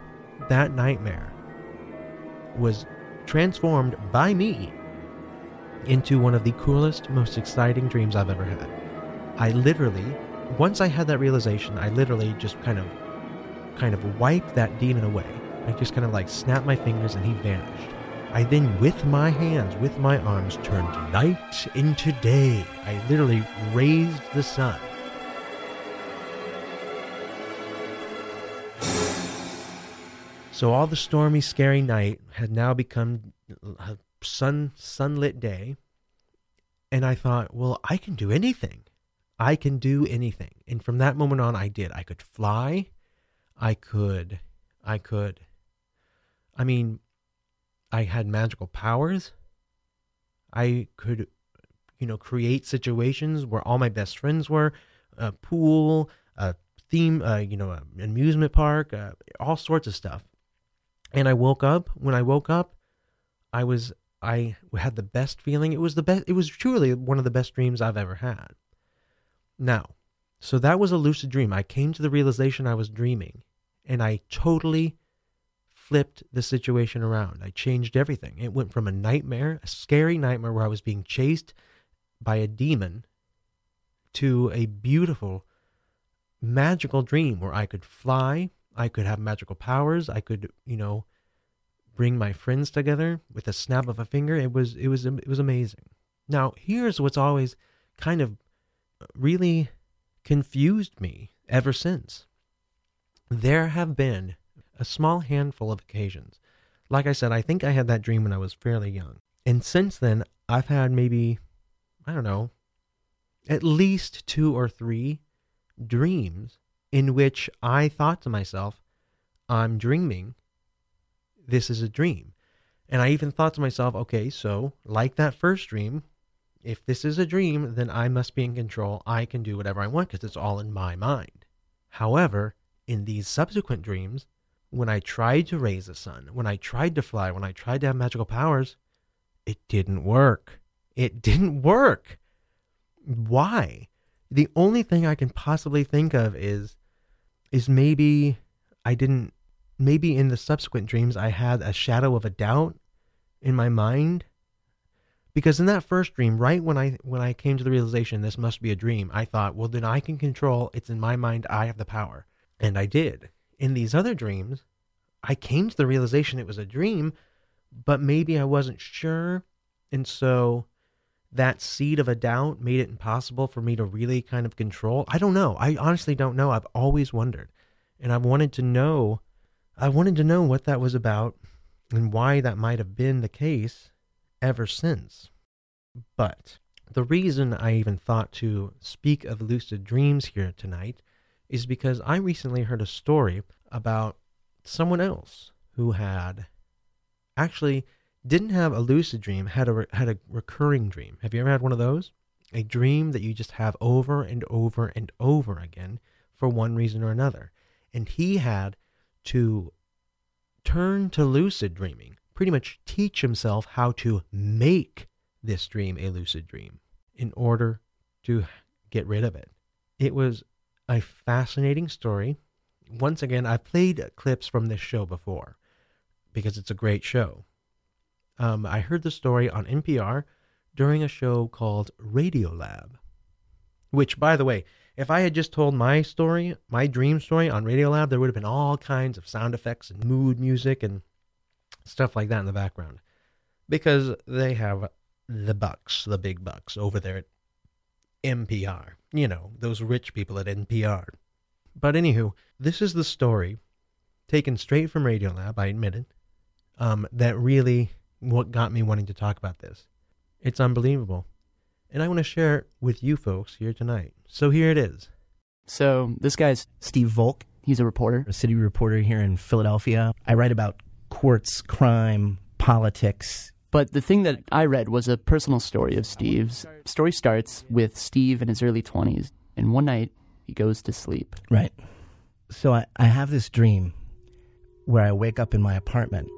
that nightmare was transformed by me into one of the coolest, most exciting dreams I've ever had. I literally, once I had that realization, I literally just kind of, kind of wiped that demon away. I just kind of like snapped my fingers and he vanished. I then, with my hands, with my arms, turned night into day. I literally raised the sun. So all the stormy, scary night had now become a sun sunlit day, and I thought, well, I can do anything. I can do anything. And from that moment on, I did. I could fly. I could. I could. I mean, I had magical powers. I could, you know, create situations where all my best friends were, a pool, a theme, uh, you know, an amusement park, uh, all sorts of stuff. And I woke up. When I woke up, I was I had the best feeling. It was the best. It was truly one of the best dreams I've ever had. Now, so that was a lucid dream. I came to the realization I was dreaming, and I totally flipped the situation around. I changed everything. It went from a nightmare, a scary nightmare where I was being chased by a demon, to a beautiful, magical dream where I could fly, I could have magical powers, I could, you know, bring my friends together with a snap of a finger. It was it was it was amazing. Now, here's what's always kind of really confused me ever since. There have been a small handful of occasions. Like I said, I think I had that dream when I was fairly young. And since then, I've had maybe, I don't know, at least two or three dreams in which I thought to myself, I'm dreaming. This is a dream. And I even thought to myself, okay, so like that first dream, if this is a dream, then I must be in control. I can do whatever I want because it's all in my mind. However, in these subsequent dreams, when I tried to raise the sun, when I tried to fly, when I tried to have magical powers, it didn't work. It *laughs* didn't work. Why? The only thing I can possibly think of is is maybe I didn't maybe in the subsequent dreams I had a shadow of a doubt in my mind. Because in that first dream right when I when I came to the realization this must be a dream I thought well then I can control it's in my mind I have the power. And I did. In these other dreams, I came to the realization it was a dream, but maybe I wasn't sure. And so that seed of a doubt made it impossible for me to really kind of control. I don't know. I honestly don't know. I've always wondered. And I've wanted to know I wanted to know what that was about and why that might have been the case ever since. But the reason I even thought to speak of lucid dreams here tonight is because I recently heard a story about someone else who had actually didn't have a lucid dream, had a, had a recurring dream. Have you ever had one of those? A dream that you just have over and over and over again for one reason or another. And he had to turn to lucid dreaming, pretty much teach himself how to make this dream a lucid dream in order to get rid of it. It was a fascinating story. Once again, I've played clips from this show before because it's a great show. Um, I heard the story on NPR during a show called Radiolab, which, by the way, if I had just told my story, my dream story on Radiolab, there would have been all kinds of sound effects and mood music and stuff like that in the background because they have the bucks, the big bucks over there at NPR. You know, those rich people at NPR. But anywho, this is the story taken straight from Radiolab, I admit it, um, that really what got me wanting to talk about this. It's unbelievable. And I want to share it with you folks here tonight. So here it is. So this guy's Steve Volk, he's a reporter. a city reporter here in Philadelphia. I write about courts, crime, politics. But the thing that I read was a personal story of Steve's. Story starts with Steve in his early 20s, and one night he goes to sleep. Right. So I, I have this dream where I wake up in my apartment.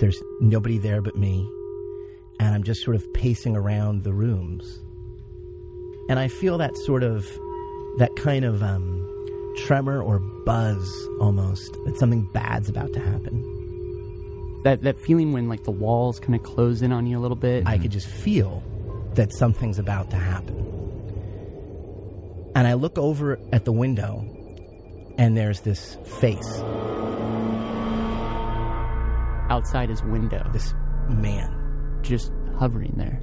There's nobody there but me, and I'm just sort of pacing around the rooms. And I feel that sort of, that kind of um, tremor or buzz almost, that something bad's about to happen. That that feeling when like the walls kind of close in on you a little bit. I could just feel that something's about to happen. And I look over at the window, and there's this face, outside his window, this man. just hovering there.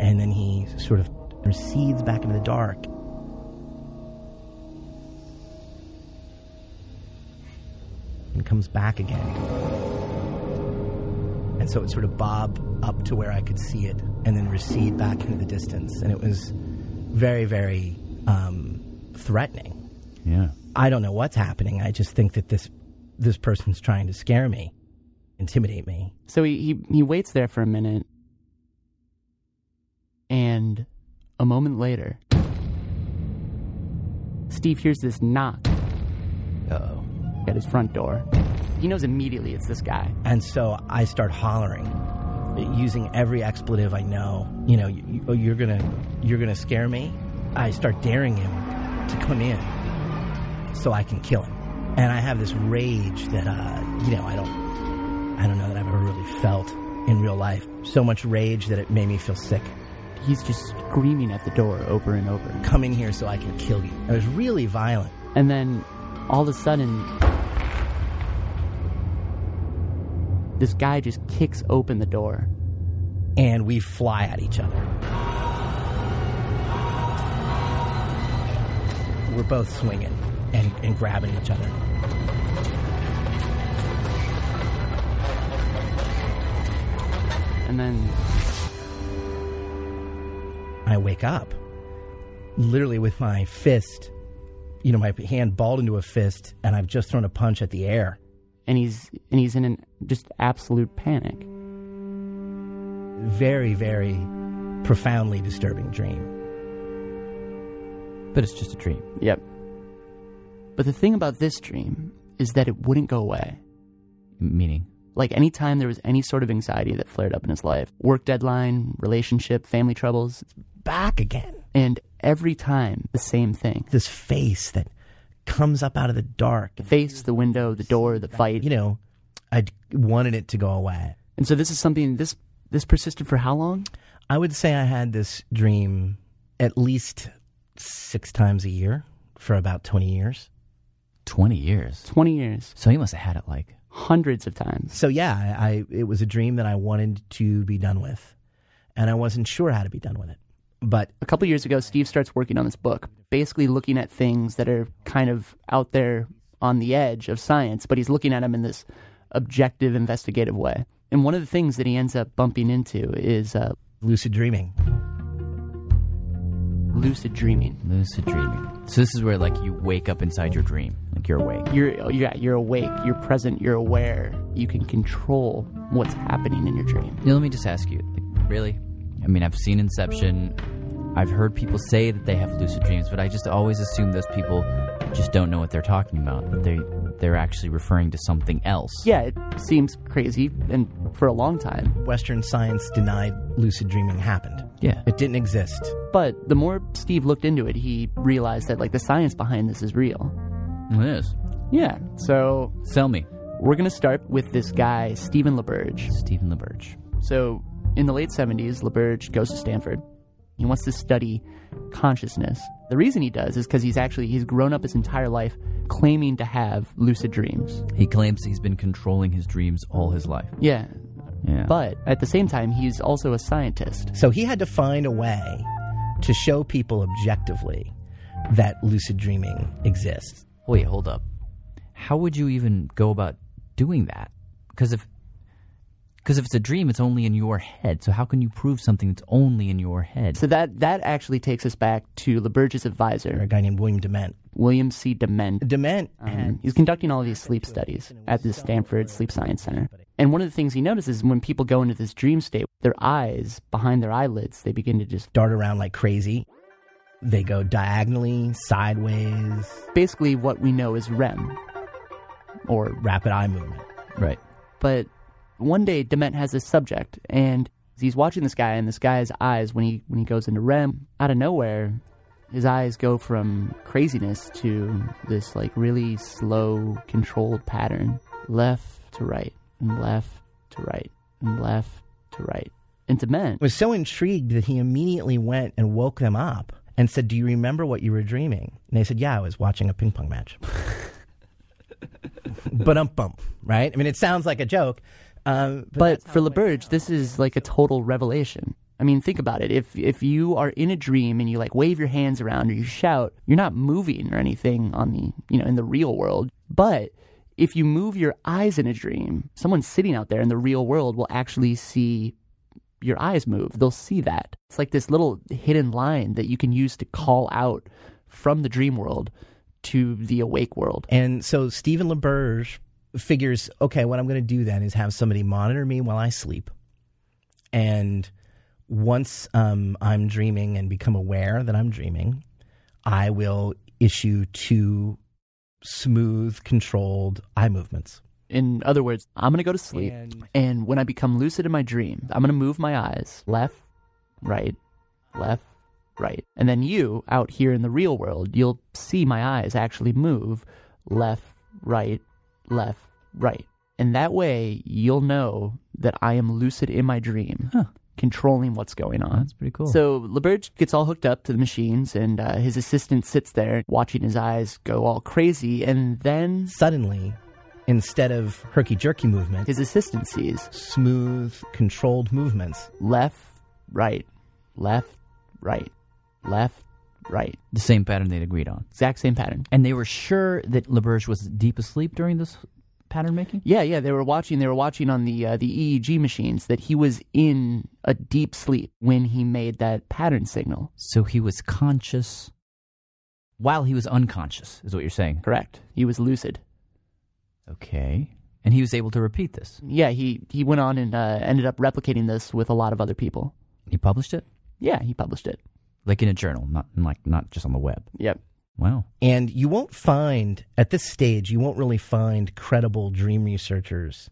And then he sort of recedes back into the dark. And comes back again. And so it sort of bobbed up to where I could see it and then recede back into the distance. And it was very, very um, threatening. Yeah. I don't know what's happening. I just think that this this person's trying to scare me, intimidate me. So he, he he waits there for a minute, and a moment later, Steve hears this knock Uh-oh. at his front door. He knows immediately it's this guy. And so I start hollering, using every expletive I know. You know, you, you, you're gonna, you're gonna scare me. I start daring him to come in, so I can kill him. And I have this rage that, uh, you know, I don't, I don't know that I've ever really felt in real life. So much rage that it made me feel sick. He's just screaming at the door over and over. Come in here so I can kill you. It was really violent. And then all of a sudden, this guy just kicks open the door. and we fly at each other. We're both swinging and, and grabbing each other. And then I wake up literally with my fist, you know, my hand balled into a fist, and I've just thrown a punch at the air. and he's and he's in an just absolute panic. Very, very profoundly disturbing dream. But it's just a dream. Yep. But the thing about this dream is that it wouldn't go away. Meaning? Like anytime there was any sort of anxiety that flared up in his life, work deadline, relationship, family troubles, Back again. and every time the same thing. This face that comes up out of the dark. The face, the window, the door, the fight. You know, I wanted it to go away. And so this is something this this persisted for how long? I would say I had this dream at least six times a year for about 20 years. 20 years. 20 years. So he must have had it like. Hundreds of times. So yeah, I, I it was a dream that I wanted to be done with, and I wasn't sure how to be done with it. But A couple years ago, Steve starts working on this book, basically looking at things that are kind of out there on the edge of science, but he's looking at them in this objective, investigative way. And one of the things that he ends up bumping into is uh, lucid dreaming. Lucid dreaming. Lucid dreaming. So this is where like you wake up inside your dream, like you're awake. You're yeah, you're awake, you're present, you're aware. You can control what's happening in your dream. Now, let me just ask you, like, really? I mean, I've seen Inception. I've heard people say that they have lucid dreams, but I just always assume those people just don't know what they're talking about. That they they're actually referring to something else. Yeah, it seems crazy, and for a long time. Western science denied lucid dreaming happened. Yeah. It didn't exist. But the more Steve looked into it, he realized that like the science behind this is real. It is. Yeah. So Sell me. we're gonna start with this guy, Stephen LaBerge. Stephen LaBerge. So in the late seventies, LaBerge goes to Stanford. He wants to study consciousness. The reason he does is because he's actually he's grown up his entire life claiming to have lucid dreams. He claims he's been controlling his dreams all his life. Yeah. Yeah. But at the same time, he's also a scientist. So he had to find a way to show people objectively that lucid dreaming exists. Wait, hold up. How would you even go about doing that? Because if because if it's a dream, it's only in your head. So how can you prove something that's only in your head? So that that actually takes us back to LaBerge's advisor, A guy named William Dement. William C. Dement. Dement Um, he's conducting all these sleep studies at the Stanford Sleep Science Center. And one of the things he notices is when people go into this dream state, their eyes behind their eyelids, they begin to just dart around like crazy. They go diagonally, sideways, basically what we know is REM. Or rapid eye movement. Right. But one day Dement has this subject and he's watching this guy and this guy's eyes when he when he goes into REM, out of nowhere, his eyes go from craziness to this like really slow, controlled pattern. Left to right and left to right and left to right. Dement. was so intrigued that he immediately went and woke them up and said, Do you remember what you were dreaming? And they said, Yeah, I was watching a ping pong match. but um bump, right? I mean, it sounds like a joke. Um, But, for LaBerge, this is like a total revelation. I mean, think about it. If if you are in a dream and you like wave your hands around or you shout, you're not moving or anything on the you know in the real world. But if you move your eyes in a dream, someone sitting out there in the real world will actually see your eyes move. They'll see that. It's like this little hidden line that you can use to call out from the dream world to the awake world. And so Stephen LaBerge figures, okay, what I'm going to do then is have somebody monitor me while I sleep. And once um, I'm dreaming and become aware that I'm dreaming, I will issue two smooth, controlled eye movements. In other words, I'm going to go to sleep. And, when I become lucid in my dream, I'm going to move my eyes left, right, left, right. And then you, out here in the real world, you'll see my eyes actually move left, right, left, right. And that way, you'll know that I am lucid in my dream, controlling what's going on. That's pretty cool. So LaBerge gets all hooked up to the machines, and uh, his assistant sits there watching his eyes go all crazy. And then Suddenly, instead of herky jerky movement, his assistant sees smooth, controlled movements. left, right, left, right, left, right. the same pattern they'd agreed on. Exact same pattern. And they were sure that LaBerge was deep asleep during this pattern making? Yeah, yeah. They were watching. They were watching on the uh, the EEG machines that he was in a deep sleep when he made that pattern signal. So he was conscious while he was unconscious, is what you're saying. Correct. He was lucid. Okay. And he was able to repeat this. Yeah, he he went on and uh, ended up replicating this with a lot of other people. He published it? Yeah, he published it. Like in a journal, not like not just on the web. Yep. Wow. And you won't find, at this stage, you won't really find credible dream researchers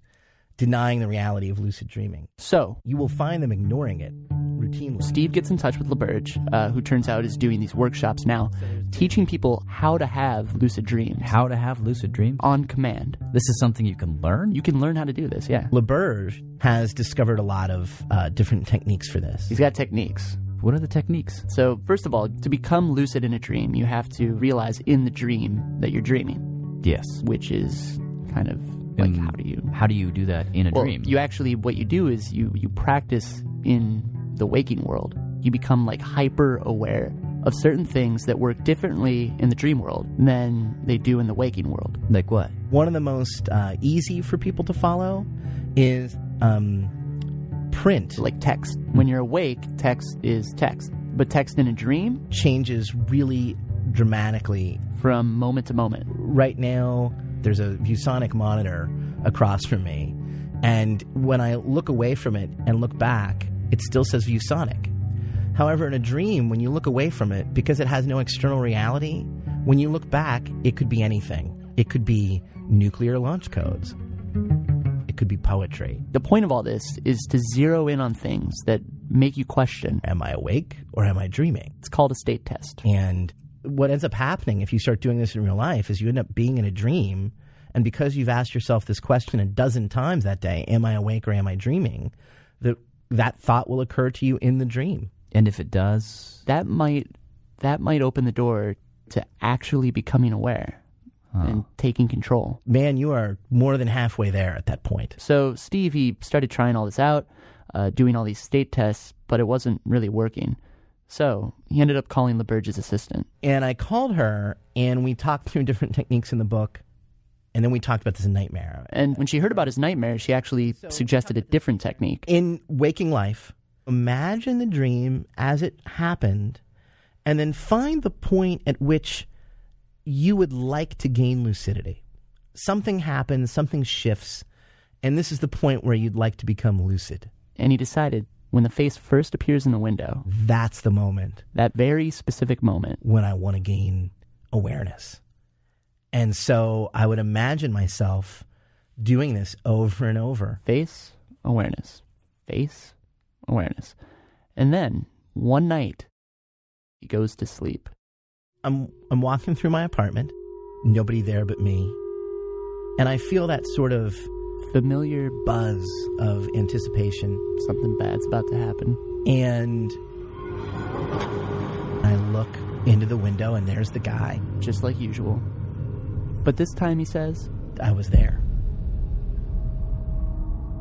denying the reality of lucid dreaming. So You will find them ignoring it routinely. Steve gets in touch with LaBerge, uh, who turns out is doing these workshops now, teaching people how to have lucid dreams How to have lucid dreams? on command. This is something you can learn? You can learn how to do this. Yeah, LaBerge has discovered a lot of uh, different techniques for this. he's got techniques. What are the techniques? So, first of all, to become lucid in a dream, you have to realize in the dream that you're dreaming, Yes. which is kind of like And how do you How do you do that in a well, dream? You actually, what you do is you you practice in the waking world. You become like hyper aware of certain things that work differently in the dream world than they do in the waking world. like what? One of the most uh, easy for people to follow is um, print. Like text. When you're awake, text is text. But text in a dream changes really dramatically from moment to moment. Right now, there's a ViewSonic monitor across from me, and when I look away from it and look back, it still says ViewSonic. However, in a dream, when you look away from it, because it has no external reality, when you look back, it could be anything. It could be nuclear launch codes. It could be poetry. The point of all this is to zero in on things that make you question Am I awake or am I dreaming? It's called a state test. And what ends up happening if you start doing this in real life is you end up being in a dream. And because you've asked yourself this question a dozen times that day, am I awake or am I dreaming? That that thought will occur to you in the dream. And if it does, that might that might open the door to actually becoming aware and taking control. Man, you are more than halfway there at that point. So Steve, he started trying all this out, uh, doing all these state tests, but it wasn't really working. So he ended up calling LaBerge's assistant. And I called her, and we talked *laughs* through different techniques in the book. And then we talked about this nightmare. And when she heard about his nightmare, she actually suggested a different technique. In waking life, imagine the dream as it happened, and then find the point at which you would like to gain lucidity. Something happens, something shifts, and this is the point where you'd like to become lucid. And he decided when the face first appears in the window, that's the moment. That very specific moment. When I want to gain awareness. And so I would imagine myself doing this over and over. Face, awareness. Face, awareness. And then one night, he goes to sleep. I'm I'm walking through my apartment, nobody there but me. And I feel that sort of familiar buzz of anticipation. Something bad's about to happen. And I look into the window and there's the guy. Just like usual. But this time he says, I was there.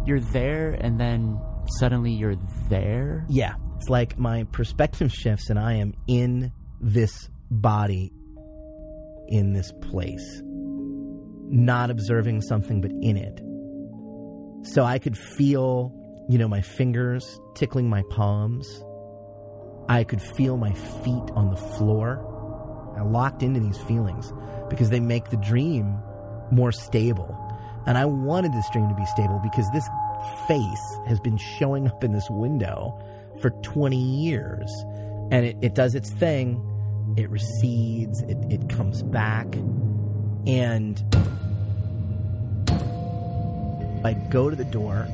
You're there and then suddenly you're there? Yeah. It's like my perspective shifts and I am in this body in this place. Not observing something, but in it. So I could feel, you know, my fingers tickling my palms. I could feel my feet on the floor. I locked into these feelings because they make the dream more stable. And I wanted this dream to be stable because this face has been showing up in this window for 20 years. And it, it does its thing. It recedes, it, it comes back. And I go to the door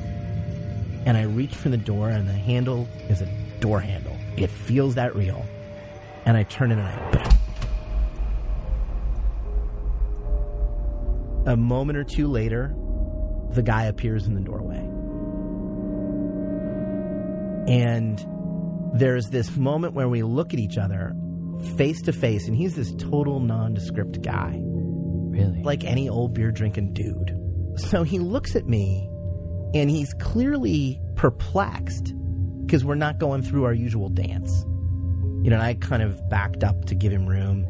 and I reach for the door, and the handle is a door handle. It feels that real. And I turn it and I. A moment or two later, the guy appears in the doorway. And there's this moment where we look at each other face to face, and he's this total nondescript guy. Really? Like any old beer drinking dude. So he looks at me, and he's clearly perplexed because we're not going through our usual dance. You know, and I kind of backed up to give him room.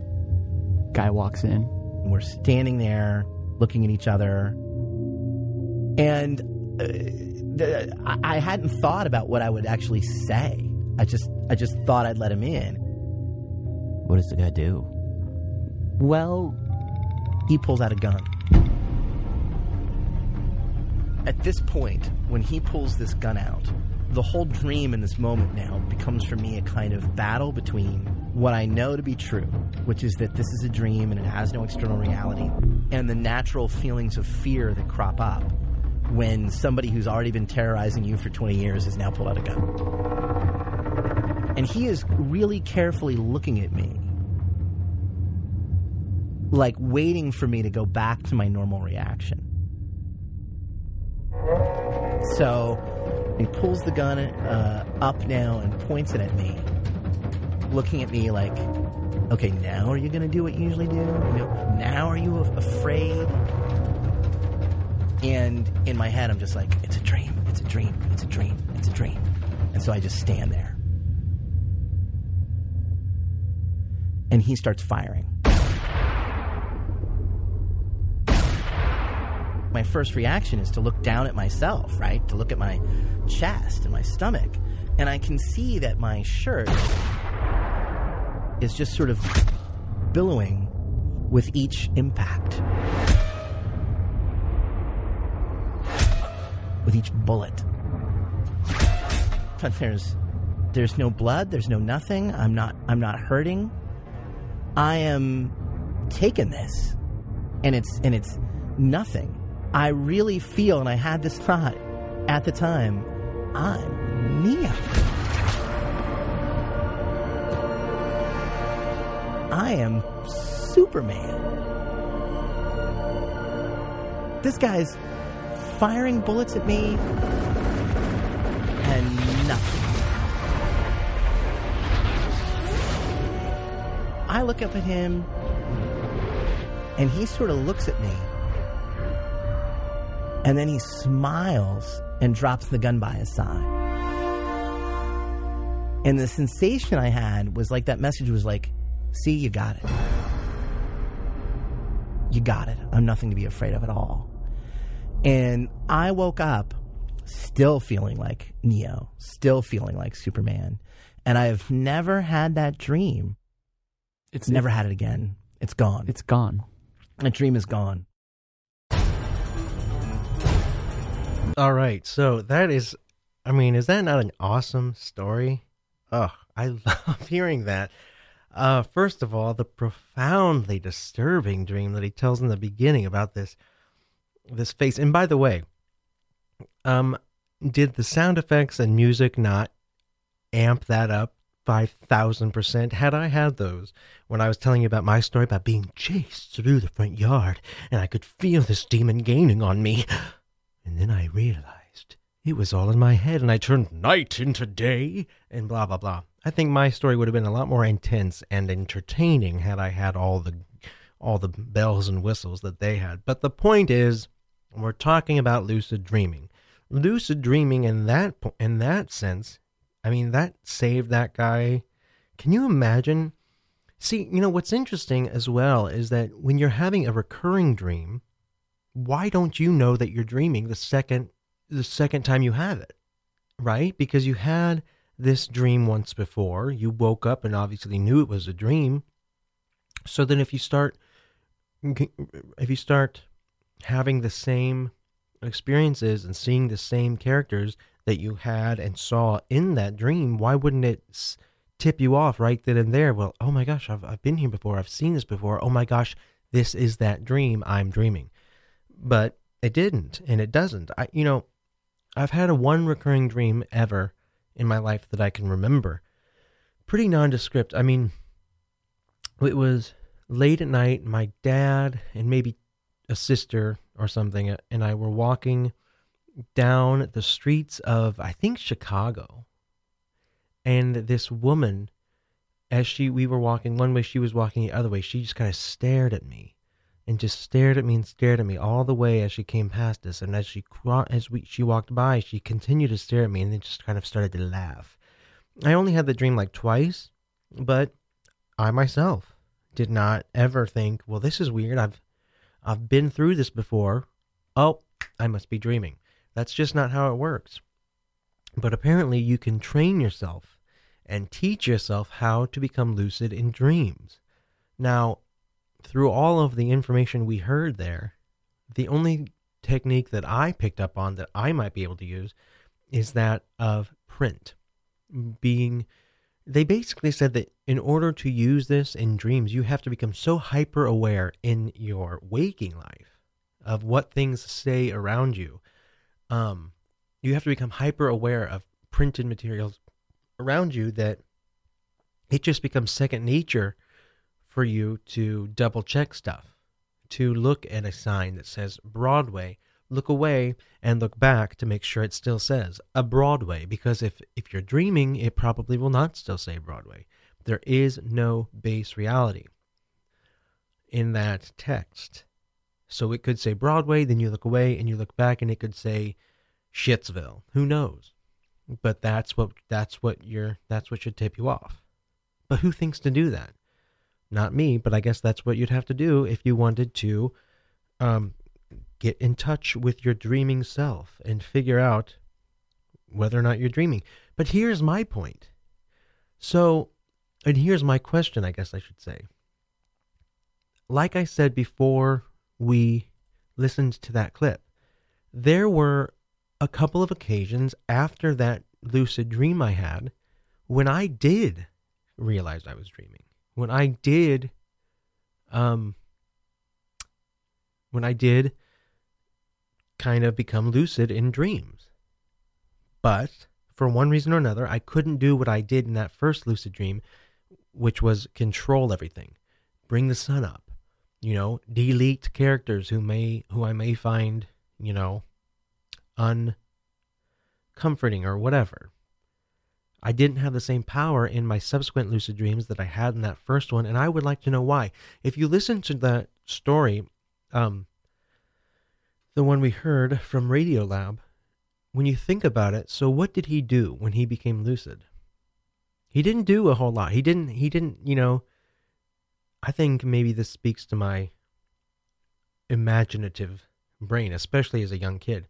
Guy walks in. We're standing there looking at each other. And uh, I hadn't thought about what I would actually say. I just I just thought I'd let him in. What does the guy do? Well, he pulls out a gun. At this point, when he pulls this gun out, the whole dream in this moment now becomes for me a kind of battle between what I know to be true, which is that this is a dream and it has no external reality, and the natural feelings of fear that crop up when somebody who's already been terrorizing you for 20 years has now pulled out a gun. And he is really carefully looking at me, like waiting for me to go back to my normal reaction. So he pulls the gun uh, up now and points it at me, looking at me like, okay, now are you going to do what you usually do? You know, now are you afraid? And in my head, I'm just like, it's a dream, it's a dream, it's a dream, it's a dream. And so I just stand there. And he starts firing. My first reaction is to look down at myself, right? To look at my chest and my stomach. And I can see that my shirt is just sort of billowing with each impact, with each bullet. But there's there's no blood, there's no nothing. I'm not I'm not hurting. I am taking this and it's and it's nothing. I really feel and I had this thought at the time, I'm Neo. I am Superman. This guy's firing bullets at me and nothing. I look up at him and he sort of looks at me. And then he smiles and drops the gun by his side. And the sensation I had was like that message was like, see, you got it. You got it. I'm nothing to be afraid of at all. And I woke up still feeling like Neo, still feeling like Superman. And I've never had that dream. It's never had it again. It's gone. It's gone. That dream is gone. All right. So that is, I mean, is that not an awesome story? Oh, I *laughs* love hearing that. Uh, first of all, the profoundly disturbing dream that he tells in the beginning about this this face. And by the way, um, did the sound effects and music not amp that up five thousand percent? Had I had those when I was telling you about my story about being chased through the front yard, and I could feel this demon gaining on me, and then I realized it was all in my head, and I turned night into day, and blah blah blah. I think my story would have been a lot more intense and entertaining had I had all the all the bells and whistles that they had. But the point is, we're talking about lucid dreaming. Lucid dreaming in that in that sense, I mean that saved that guy. Can you imagine? See, you know what's interesting as well is that when you're having a recurring dream, why don't you know that you're dreaming the second the second time you have it? Right? Because you had this dream once before. You woke up and obviously knew it was a dream. So then if you start if you start having the same experiences and seeing the same characters that you had and saw in that dream, why wouldn't it tip you off right then and there? Well, oh my gosh, I've, I've been here before. I've seen this before. Oh my gosh, this is that dream I'm dreaming. But it didn't, and it doesn't. I, you know, I've had a one recurring dream ever in my life that I can remember. Pretty nondescript. I mean, it was late at night. My dad and maybe a sister or something uh, and I were walking down the streets of I think Chicago. And this woman as she we were walking one way she was walking the other way she just kind of stared at me and just stared at me and stared at me all the way as she came past us and as she as we she walked by she continued to stare at me and then just kind of started to laugh. I only had the dream like twice, but I myself did not ever think, well this is weird. I've I've been through this before. Oh, I must be dreaming. That's just not how it works. But apparently, you can train yourself and teach yourself how to become lucid in dreams. Now, through all of the information we heard there, the only technique that I picked up on that I might be able to use is that of print. Being, they basically said that in order to use this in dreams, you have to become so hyper aware in your waking life of what things say around you. Um, you have to become hyper aware of printed materials around you that it just becomes second nature for you to double check stuff, to look at a sign that says Broadway, look away and look back to make sure it still says a Broadway because if if you're dreaming, it probably will not still say Broadway. There is no base reality in that text. So it could say Broadway, then you look away and you look back and it could say Shitsville. Who knows? But that's what that's what you're that's what should tip you off. But who thinks to do that? Not me, but I guess that's what you'd have to do if you wanted to um, get in touch with your dreaming self and figure out whether or not you're dreaming. But here's my point. So and here's my question, I guess I should say. Like I said before we listened to that clip, there were a couple of occasions after that lucid dream I had when I did realize I was dreaming. When I did um when I did kind of become lucid in dreams. But for one reason or another, I couldn't do what I did in that first lucid dream, which was control everything, bring the sun up, you know, delete characters who may who I may find, you know, uncomforting or whatever. I didn't have the same power in my subsequent lucid dreams that I had in that first one, and I would like to know why. If you listen to that story, um, the one we heard from Radiolab, when you think about it, so what did he do when he became lucid? He didn't do a whole lot. He didn't. He didn't. You know. I think maybe this speaks to my imaginative brain, especially as a young kid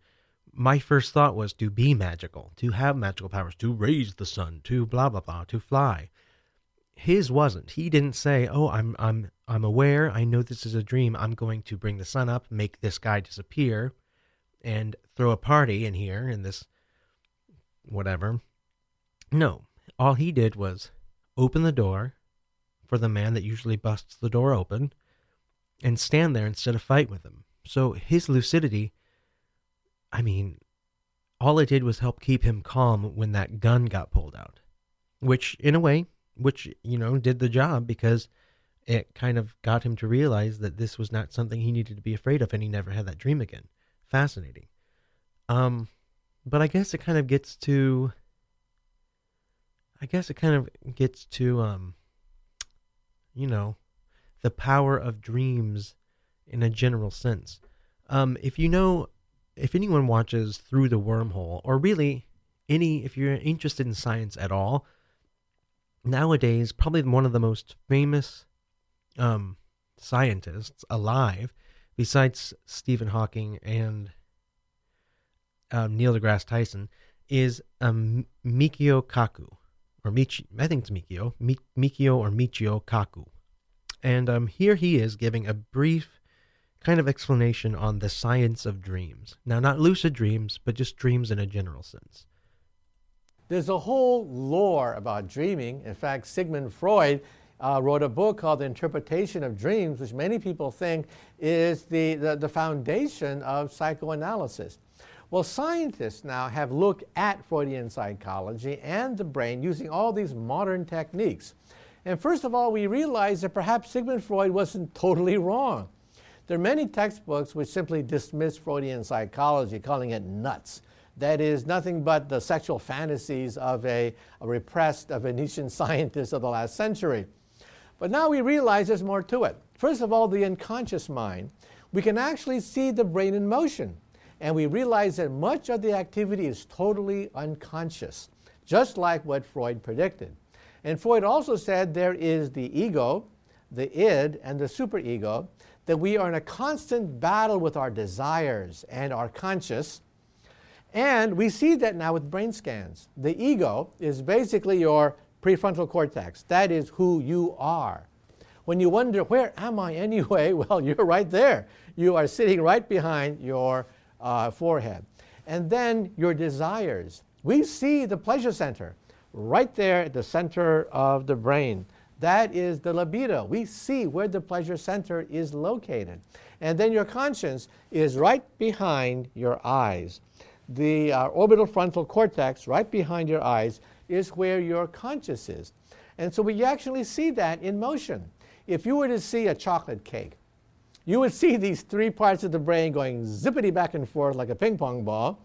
my first thought was to be magical, to have magical powers, to raise the sun, to blah blah blah, to fly. His wasn't. He didn't say, "Oh, I'm I'm I'm aware. I know this is a dream. I'm going to bring the sun up, make this guy disappear, and throw a party in here in this whatever." No. All he did was open the door for the man that usually busts the door open and stand there instead of fight with him. So his lucidity I mean, all it did was help keep him calm when that gun got pulled out, which, in a way, which, you know, did the job because it kind of got him to realize that this was not something he needed to be afraid of and he never had that dream again. Fascinating. Um, but I guess it kind of gets to, I guess it kind of gets to, um, you know, the power of dreams in a general sense. Um, if you know if anyone watches Through the Wormhole, or really any, if you're interested in science at all, nowadays, probably one of the most famous um, scientists alive, besides Stephen Hawking and um, Neil deGrasse Tyson, is um, Mikio Kaku, or Michi, I think it's Mikio, Mi- Mikio or Michio Kaku. And um, here he is giving a brief kind of explanation on the science of dreams. Now, not lucid dreams, but just dreams in a general sense. There's a whole lore about dreaming. In fact, Sigmund Freud uh, wrote a book called The Interpretation of Dreams, which many people think is the, the, the foundation of psychoanalysis. Well, scientists now have looked at Freudian psychology and the brain using all these modern techniques. And first of all, we realize that perhaps Sigmund Freud wasn't totally wrong. There are many textbooks which simply dismiss Freudian psychology, calling it nuts. That is nothing but the sexual fantasies of a, a repressed a Viennese *laughs* scientist of the last century. But now we realize there's more to it. First of all, the unconscious mind. We can actually see the brain in motion. And we realize that much of the activity is totally unconscious, just like what Freud predicted. And Freud also said there is the ego, the id, and the superego that we are in a constant battle with our desires and our conscious. And we see that now with brain scans. The ego is basically your prefrontal cortex. That is who you are. When you wonder, where am I anyway? *laughs* Well, you're right there. You are sitting right behind your uh, forehead. And then your desires. We see the pleasure center right there at the center of the brain. That is the libido. We see where the pleasure center is located. And then your conscience is right behind your eyes. The uh, orbital frontal cortex, right behind your eyes, is where your conscience is. And so we actually see that in motion. If you were to see a chocolate cake, you would see these three parts of the brain going zippity back and forth like a ping pong ball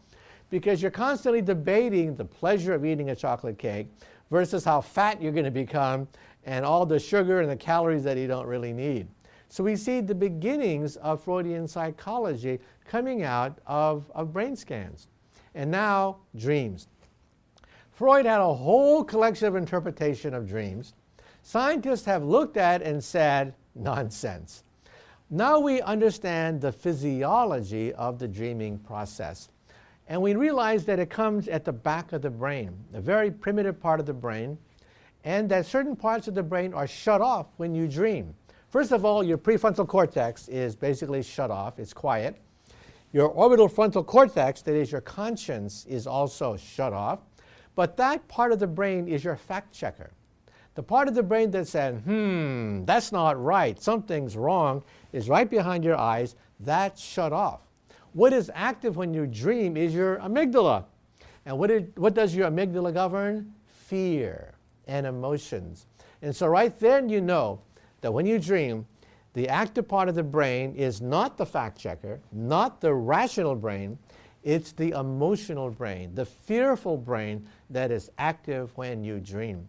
because you're constantly debating the pleasure of eating a chocolate cake versus how fat you're going to become and all the sugar and the calories that you don't really need. So we see the beginnings of Freudian psychology coming out of, of brain scans. And now, dreams. Freud had a whole collection of interpretation of dreams. Scientists have looked at and said, nonsense. Now we understand the physiology of the dreaming process. And we realize that it comes at the back of the brain, a very primitive part of the brain and that certain parts of the brain are shut off when you dream. First of all, your prefrontal cortex is basically shut off, it's quiet. Your orbital frontal cortex, that is your conscience, is also shut off. But that part of the brain is your fact checker. The part of the brain that said, hmm, that's not right, something's wrong, is right behind your eyes. That's shut off. What is active when you dream is your amygdala. And what, what does your amygdala govern? Fear and emotions. And so, right then, you know that when you dream, the active part of the brain is not the fact checker, not the rational brain, it's the emotional brain, the fearful brain that is active when you dream.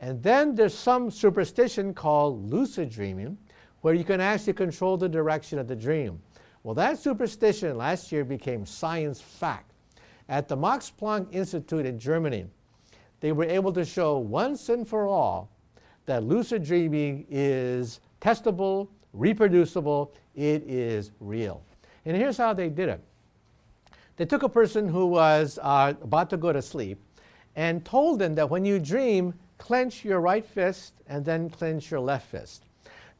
And then there's some superstition called lucid dreaming, where you can actually control the direction of the dream. Well, that superstition last year became science fact. At the Max Planck Institute in Germany, they were able to show once and for all that lucid dreaming is testable, reproducible, it is real. And here's how they did it they took a person who was uh, about to go to sleep and told them that when you dream, clench your right fist and then clench your left fist.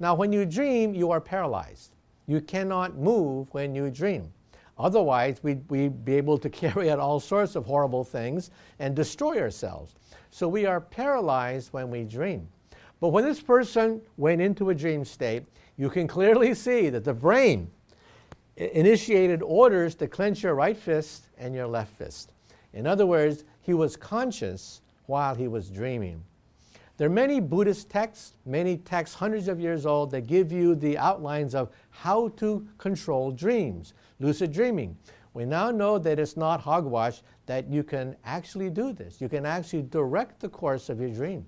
Now, when you dream, you are paralyzed. You cannot move when you dream. Otherwise, we'd, we'd be able to *laughs* carry out all sorts of horrible things and destroy ourselves. So we are paralyzed when we dream. But when this person went into a dream state, you can clearly see that the brain initiated orders to clench your right fist and your left fist. In other words, he was conscious while he was dreaming. There are many Buddhist texts, many texts hundreds of years old, that give you the outlines of how to control dreams, lucid dreaming. We now know that it's not hogwash, that you can actually do this. You can actually direct the course of your dream.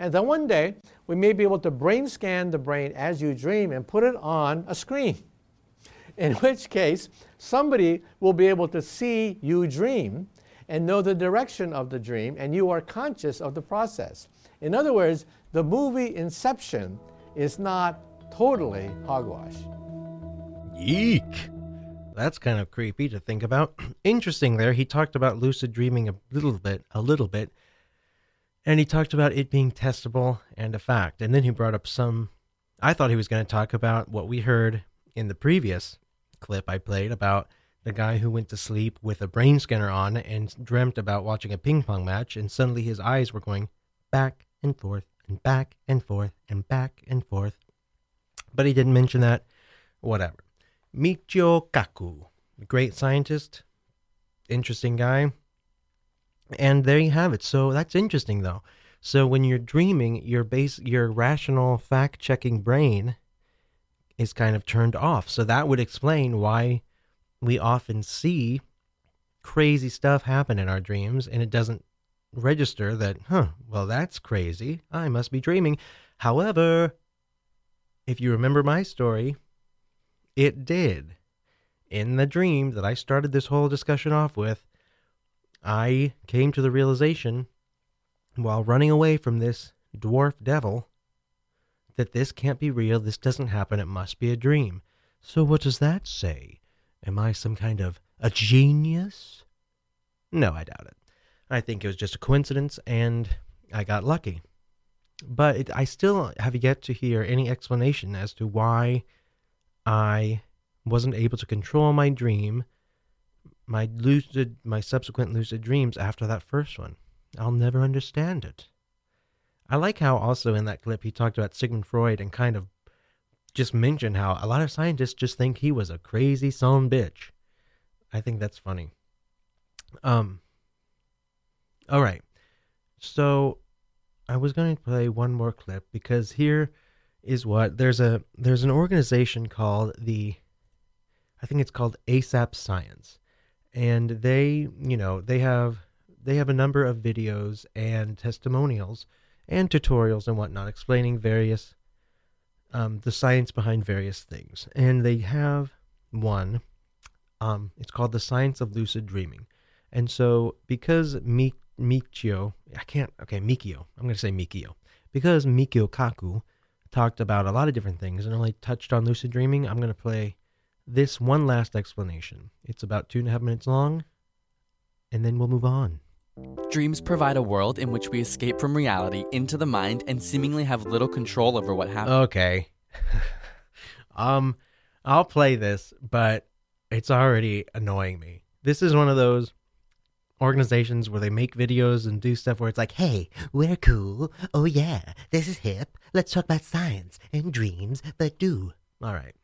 And then one day, we may be able to brain scan the brain as you dream and put it on a screen. *laughs* In which case, somebody will be able to see you dream and know the direction of the dream, and you are conscious of the process. In other words, the movie Inception is not totally hogwash. Eek! That's kind of creepy to think about. *clears throat* Interesting there, he talked about lucid dreaming a little bit, a little bit, and he talked about it being testable and a fact. And then he brought up some. I thought he was going to talk about what we heard in the previous clip I played about the guy who went to sleep with a brain scanner on and dreamt about watching a ping pong match, and suddenly his eyes were going back and forth and back and forth and back and forth. But he didn't mention that. Whatever. Michio Kaku, great scientist, interesting guy. And there you have it. So that's interesting though. So when you're dreaming, your base your rational fact checking brain is kind of turned off. So that would explain why we often see crazy stuff happen in our dreams and it doesn't register that, huh, well, that's crazy. I must be dreaming. However, if you remember my story, it did. In the dream that I started this whole discussion off with, I came to the realization while running away from this dwarf devil that this can't be real, this doesn't happen, it must be a dream. So what does that say? Am I some kind of a genius? No, I doubt it. I think it was just a coincidence and I got lucky. But it, I still have yet to hear any explanation as to why I wasn't able to control my dream, my lucid, my subsequent lucid dreams after that first one. I'll never understand it. I like how also in that clip he talked about Sigmund Freud and kind of just mentioned how a lot of scientists just think he was a crazy son bitch. I think that's funny. Um. All right. So I was going to play one more clip because here is what there's a there's an organization called the I think it's called ASAP Science. And they, you know, they have they have a number of videos and testimonials and tutorials and whatnot explaining various um, the science behind various things. And they have one. Um, it's called the science of lucid dreaming. And so because Mi- Michio, I can't. Okay, Mikio. I'm going to say Mikio because Mikio Kaku talked about a lot of different things and only touched on lucid dreaming. I'm going to play this one last explanation. It's about two and a half minutes long, and then we'll move on. Dreams provide a world in which we escape from reality into the mind and seemingly have little control over what happens. Okay. *laughs* um, I'll play this, but it's already annoying me. This is one of those organizations where they make videos and do stuff where it's like, hey, we're cool. Oh, yeah, this is hip. Let's talk about science and dreams, but do. All right.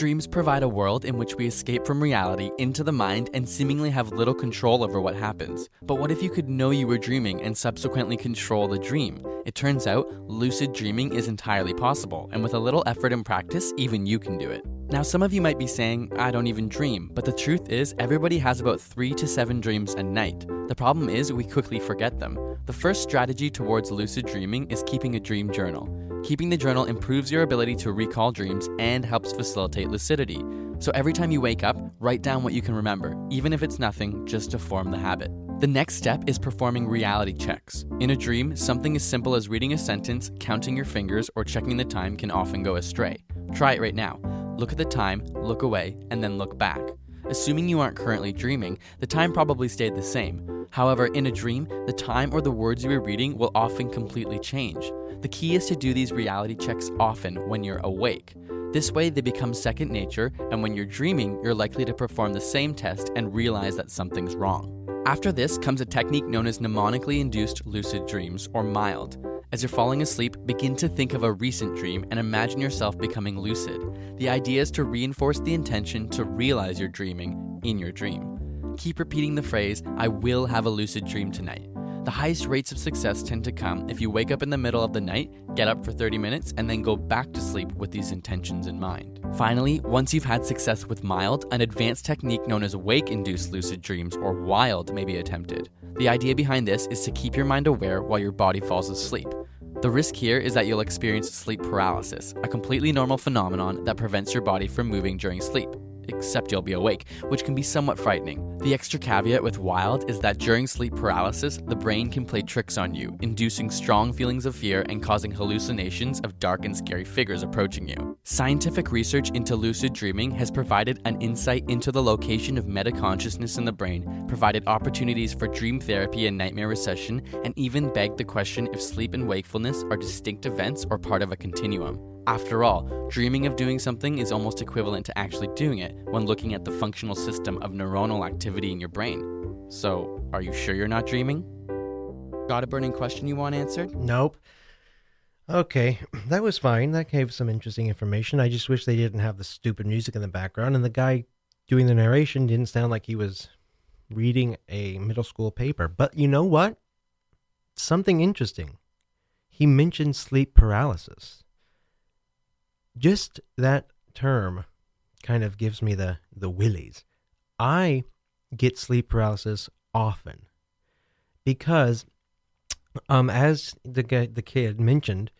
Dreams provide a world in which we escape from reality into the mind and seemingly have little control over what happens. But what if you could know you were dreaming and subsequently control the dream? It turns out lucid dreaming is entirely possible, and with a little effort and practice, even you can do it. Now, some of you might be saying, I don't even dream, but the truth is, everybody has about three to seven dreams a night. The problem is, we quickly forget them. The first strategy towards lucid dreaming is keeping a dream journal. Keeping the journal improves your ability to recall dreams and helps facilitate lucidity. So every time you wake up, write down what you can remember, even if it's nothing, just to form the habit. The next step is performing reality checks. In a dream, something as simple as reading a sentence, counting your fingers, or checking the time can often go astray. Try it right now. Look at the time, look away, and then look back. Assuming you aren't currently dreaming, the time probably stayed the same. However, in a dream, the time or the words you were reading will often completely change. The key is to do these reality checks often when you're awake. This way, they become second nature, and when you're dreaming, you're likely to perform the same test and realize that something's wrong. After this comes a technique known as mnemonically induced lucid dreams, or MILD. As you're falling asleep, begin to think of a recent dream and imagine yourself becoming lucid. The idea is to reinforce the intention to realize you're dreaming in your dream. Keep repeating the phrase, I will have a lucid dream tonight. The highest rates of success tend to come if you wake up in the middle of the night, get up for 30 minutes, and then go back to sleep with these intentions in mind. Finally, once you've had success with mild, an advanced technique known as wake induced lucid dreams, or WILD, may be attempted. The idea behind this is to keep your mind aware while your body falls asleep. The risk here is that you'll experience sleep paralysis, a completely normal phenomenon that prevents your body from moving during sleep except you'll be awake, which can be somewhat frightening. The extra caveat with wild is that during sleep paralysis, the brain can play tricks on you, inducing strong feelings of fear and causing hallucinations of dark and scary figures approaching you. Scientific research into lucid dreaming has provided an insight into the location of metaconsciousness in the brain, provided opportunities for dream therapy and nightmare recession, and even begged the question if sleep and wakefulness are distinct events or part of a continuum. After all, dreaming of doing something is almost equivalent to actually doing it when looking at the functional system of neuronal activity in your brain. So, are you sure you're not dreaming? Got a burning question you want answered? Nope. Okay, *clears throat* that was fine. That gave some interesting information. I just wish they didn't have the stupid music in the background, and the guy doing the narration didn't sound like he was reading a middle school paper. But you know what? Something interesting. He mentioned sleep paralysis just that term kind of gives me the the willies. I get sleep paralysis often because um as the the kid mentioned,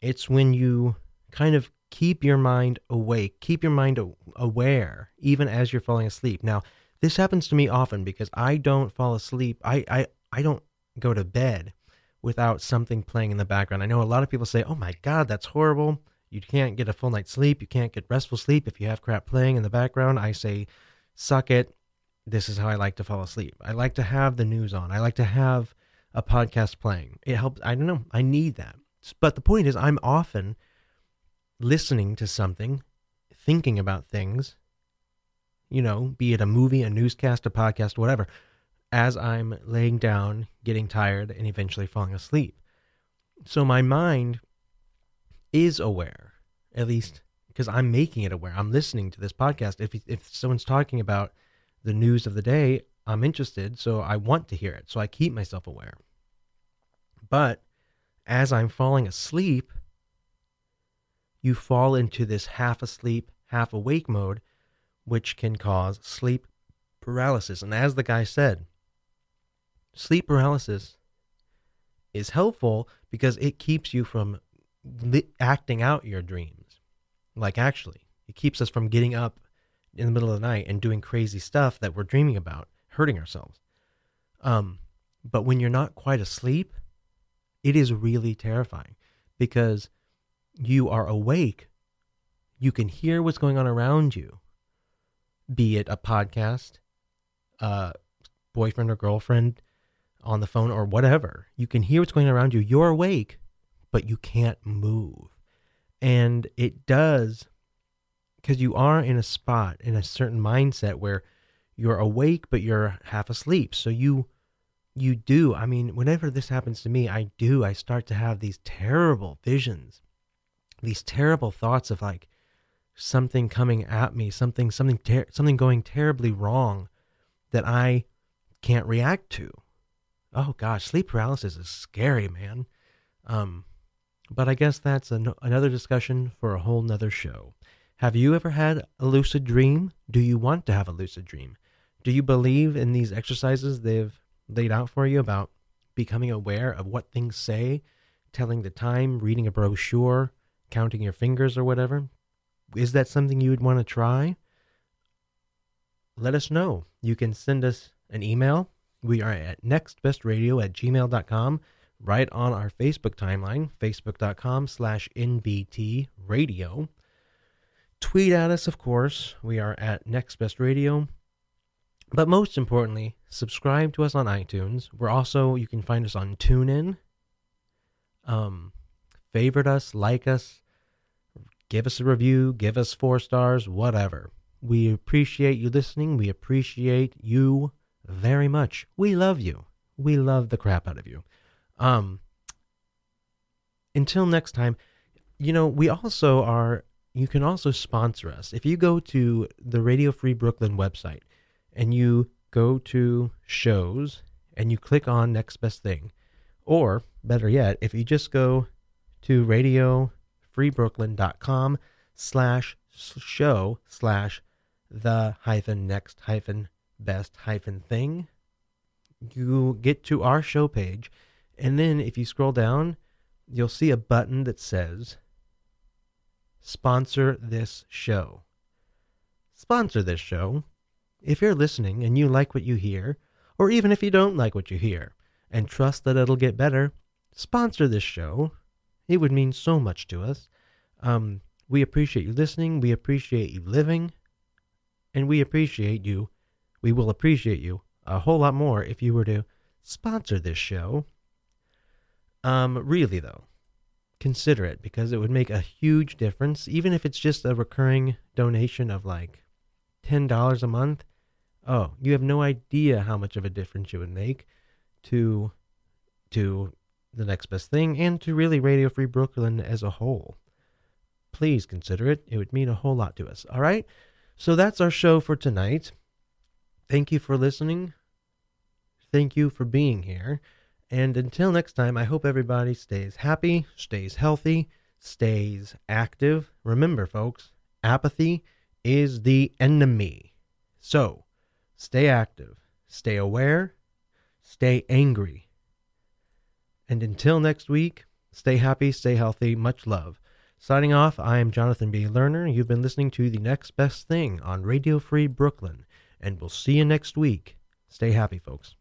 it's when you kind of keep your mind awake, keep your mind aware even as you're falling asleep. Now, this happens to me often because I don't fall asleep. I I I don't go to bed without something playing in the background. I know a lot of people say, "Oh my god, that's horrible." You can't get a full night's sleep. You can't get restful sleep if you have crap playing in the background. I say, suck it. This is how I like to fall asleep. I like to have the news on. I like to have a podcast playing. It helps. I don't know. I need that. But the point is, I'm often listening to something, thinking about things, you know, be it a movie, a newscast, a podcast, whatever, as I'm laying down, getting tired, and eventually falling asleep. So my mind is aware, at least because I'm making it aware. I'm listening to this podcast. If if someone's talking about the news of the day, I'm interested, so I want to hear it. So I keep myself aware. But as I'm falling asleep, you fall into this half asleep, half awake mode, which can cause sleep paralysis. And as the guy said, sleep paralysis is helpful because it keeps you from li- acting out your dreams. Like actually, it keeps us from getting up in the middle of the night and doing crazy stuff that we're dreaming about, hurting ourselves. Um, but when you're not quite asleep, it is really terrifying because you are awake. You can hear what's going on around you, be it a podcast, a boyfriend or girlfriend on the phone or whatever. You can hear what's going on around you. You're awake, but you can't move. And it does because you are in a spot in a certain mindset where you're awake but you're half asleep. So you you do. I mean, whenever this happens to me, I do. I start to have these terrible visions. These terrible thoughts of like something coming at me, something something ter- something going terribly wrong that I can't react to. Oh gosh, sleep paralysis is scary, man. Um, but I guess that's an- another discussion for a whole nother show. Have you ever had a lucid dream? Do you want to have a lucid dream? Do you believe in these exercises they've laid out for you about becoming aware of what things say, telling the time, reading a brochure, counting your fingers or whatever? Is that something you would want to try? Let us know. You can send us an email. We are at nextbestradio at gmail.com, right on our Facebook timeline, facebook.com slash NBT radio. Tweet at us, of course. We are at Next Best Radio. But most importantly, subscribe to us on iTunes. We're also, you can find us on TuneIn. Um, favorite us, like us, give us a review, give us four stars, whatever. We appreciate you listening. We appreciate you very much. We love you. We love the crap out of you. Um, until next time, you know, we also are, you can also sponsor us. If you go to the Radio Free Brooklyn website and you go to shows and you click on next best thing, or better yet, if you just go to radiofreebrooklyn.com slash show slash the hyphen next hyphen best hyphen thing, you get to our show page. And then if you scroll down, you'll see a button that says sponsor this show. Sponsor this show. If you're listening and you like what you hear, or even if you don't like what you hear, and trust that it'll get better, sponsor this show. It would mean so much to us. Um, we appreciate you listening. We appreciate you living. And we appreciate you. We will appreciate you a whole lot more if you were to sponsor this show. Um, really, though, consider it because it would make a huge difference, even if it's just a recurring donation of like $10 a month. Oh, you have no idea how much of a difference you would make to to the next best thing and to really Radio Free Brooklyn as a whole. Please consider it. It would mean a whole lot to us. All right? So that's our show for tonight. Thank you for listening. Thank you for being here. And until next time, I hope everybody stays happy, stays healthy, stays active. Remember, folks, apathy is the enemy. So, stay active, stay aware, stay angry. And until next week, stay happy, stay healthy, much love. Signing off, I am Jonathan B. Lerner. You've been listening to The Next Best Thing on Radio Free Brooklyn, and we'll see you next week. Stay happy, folks.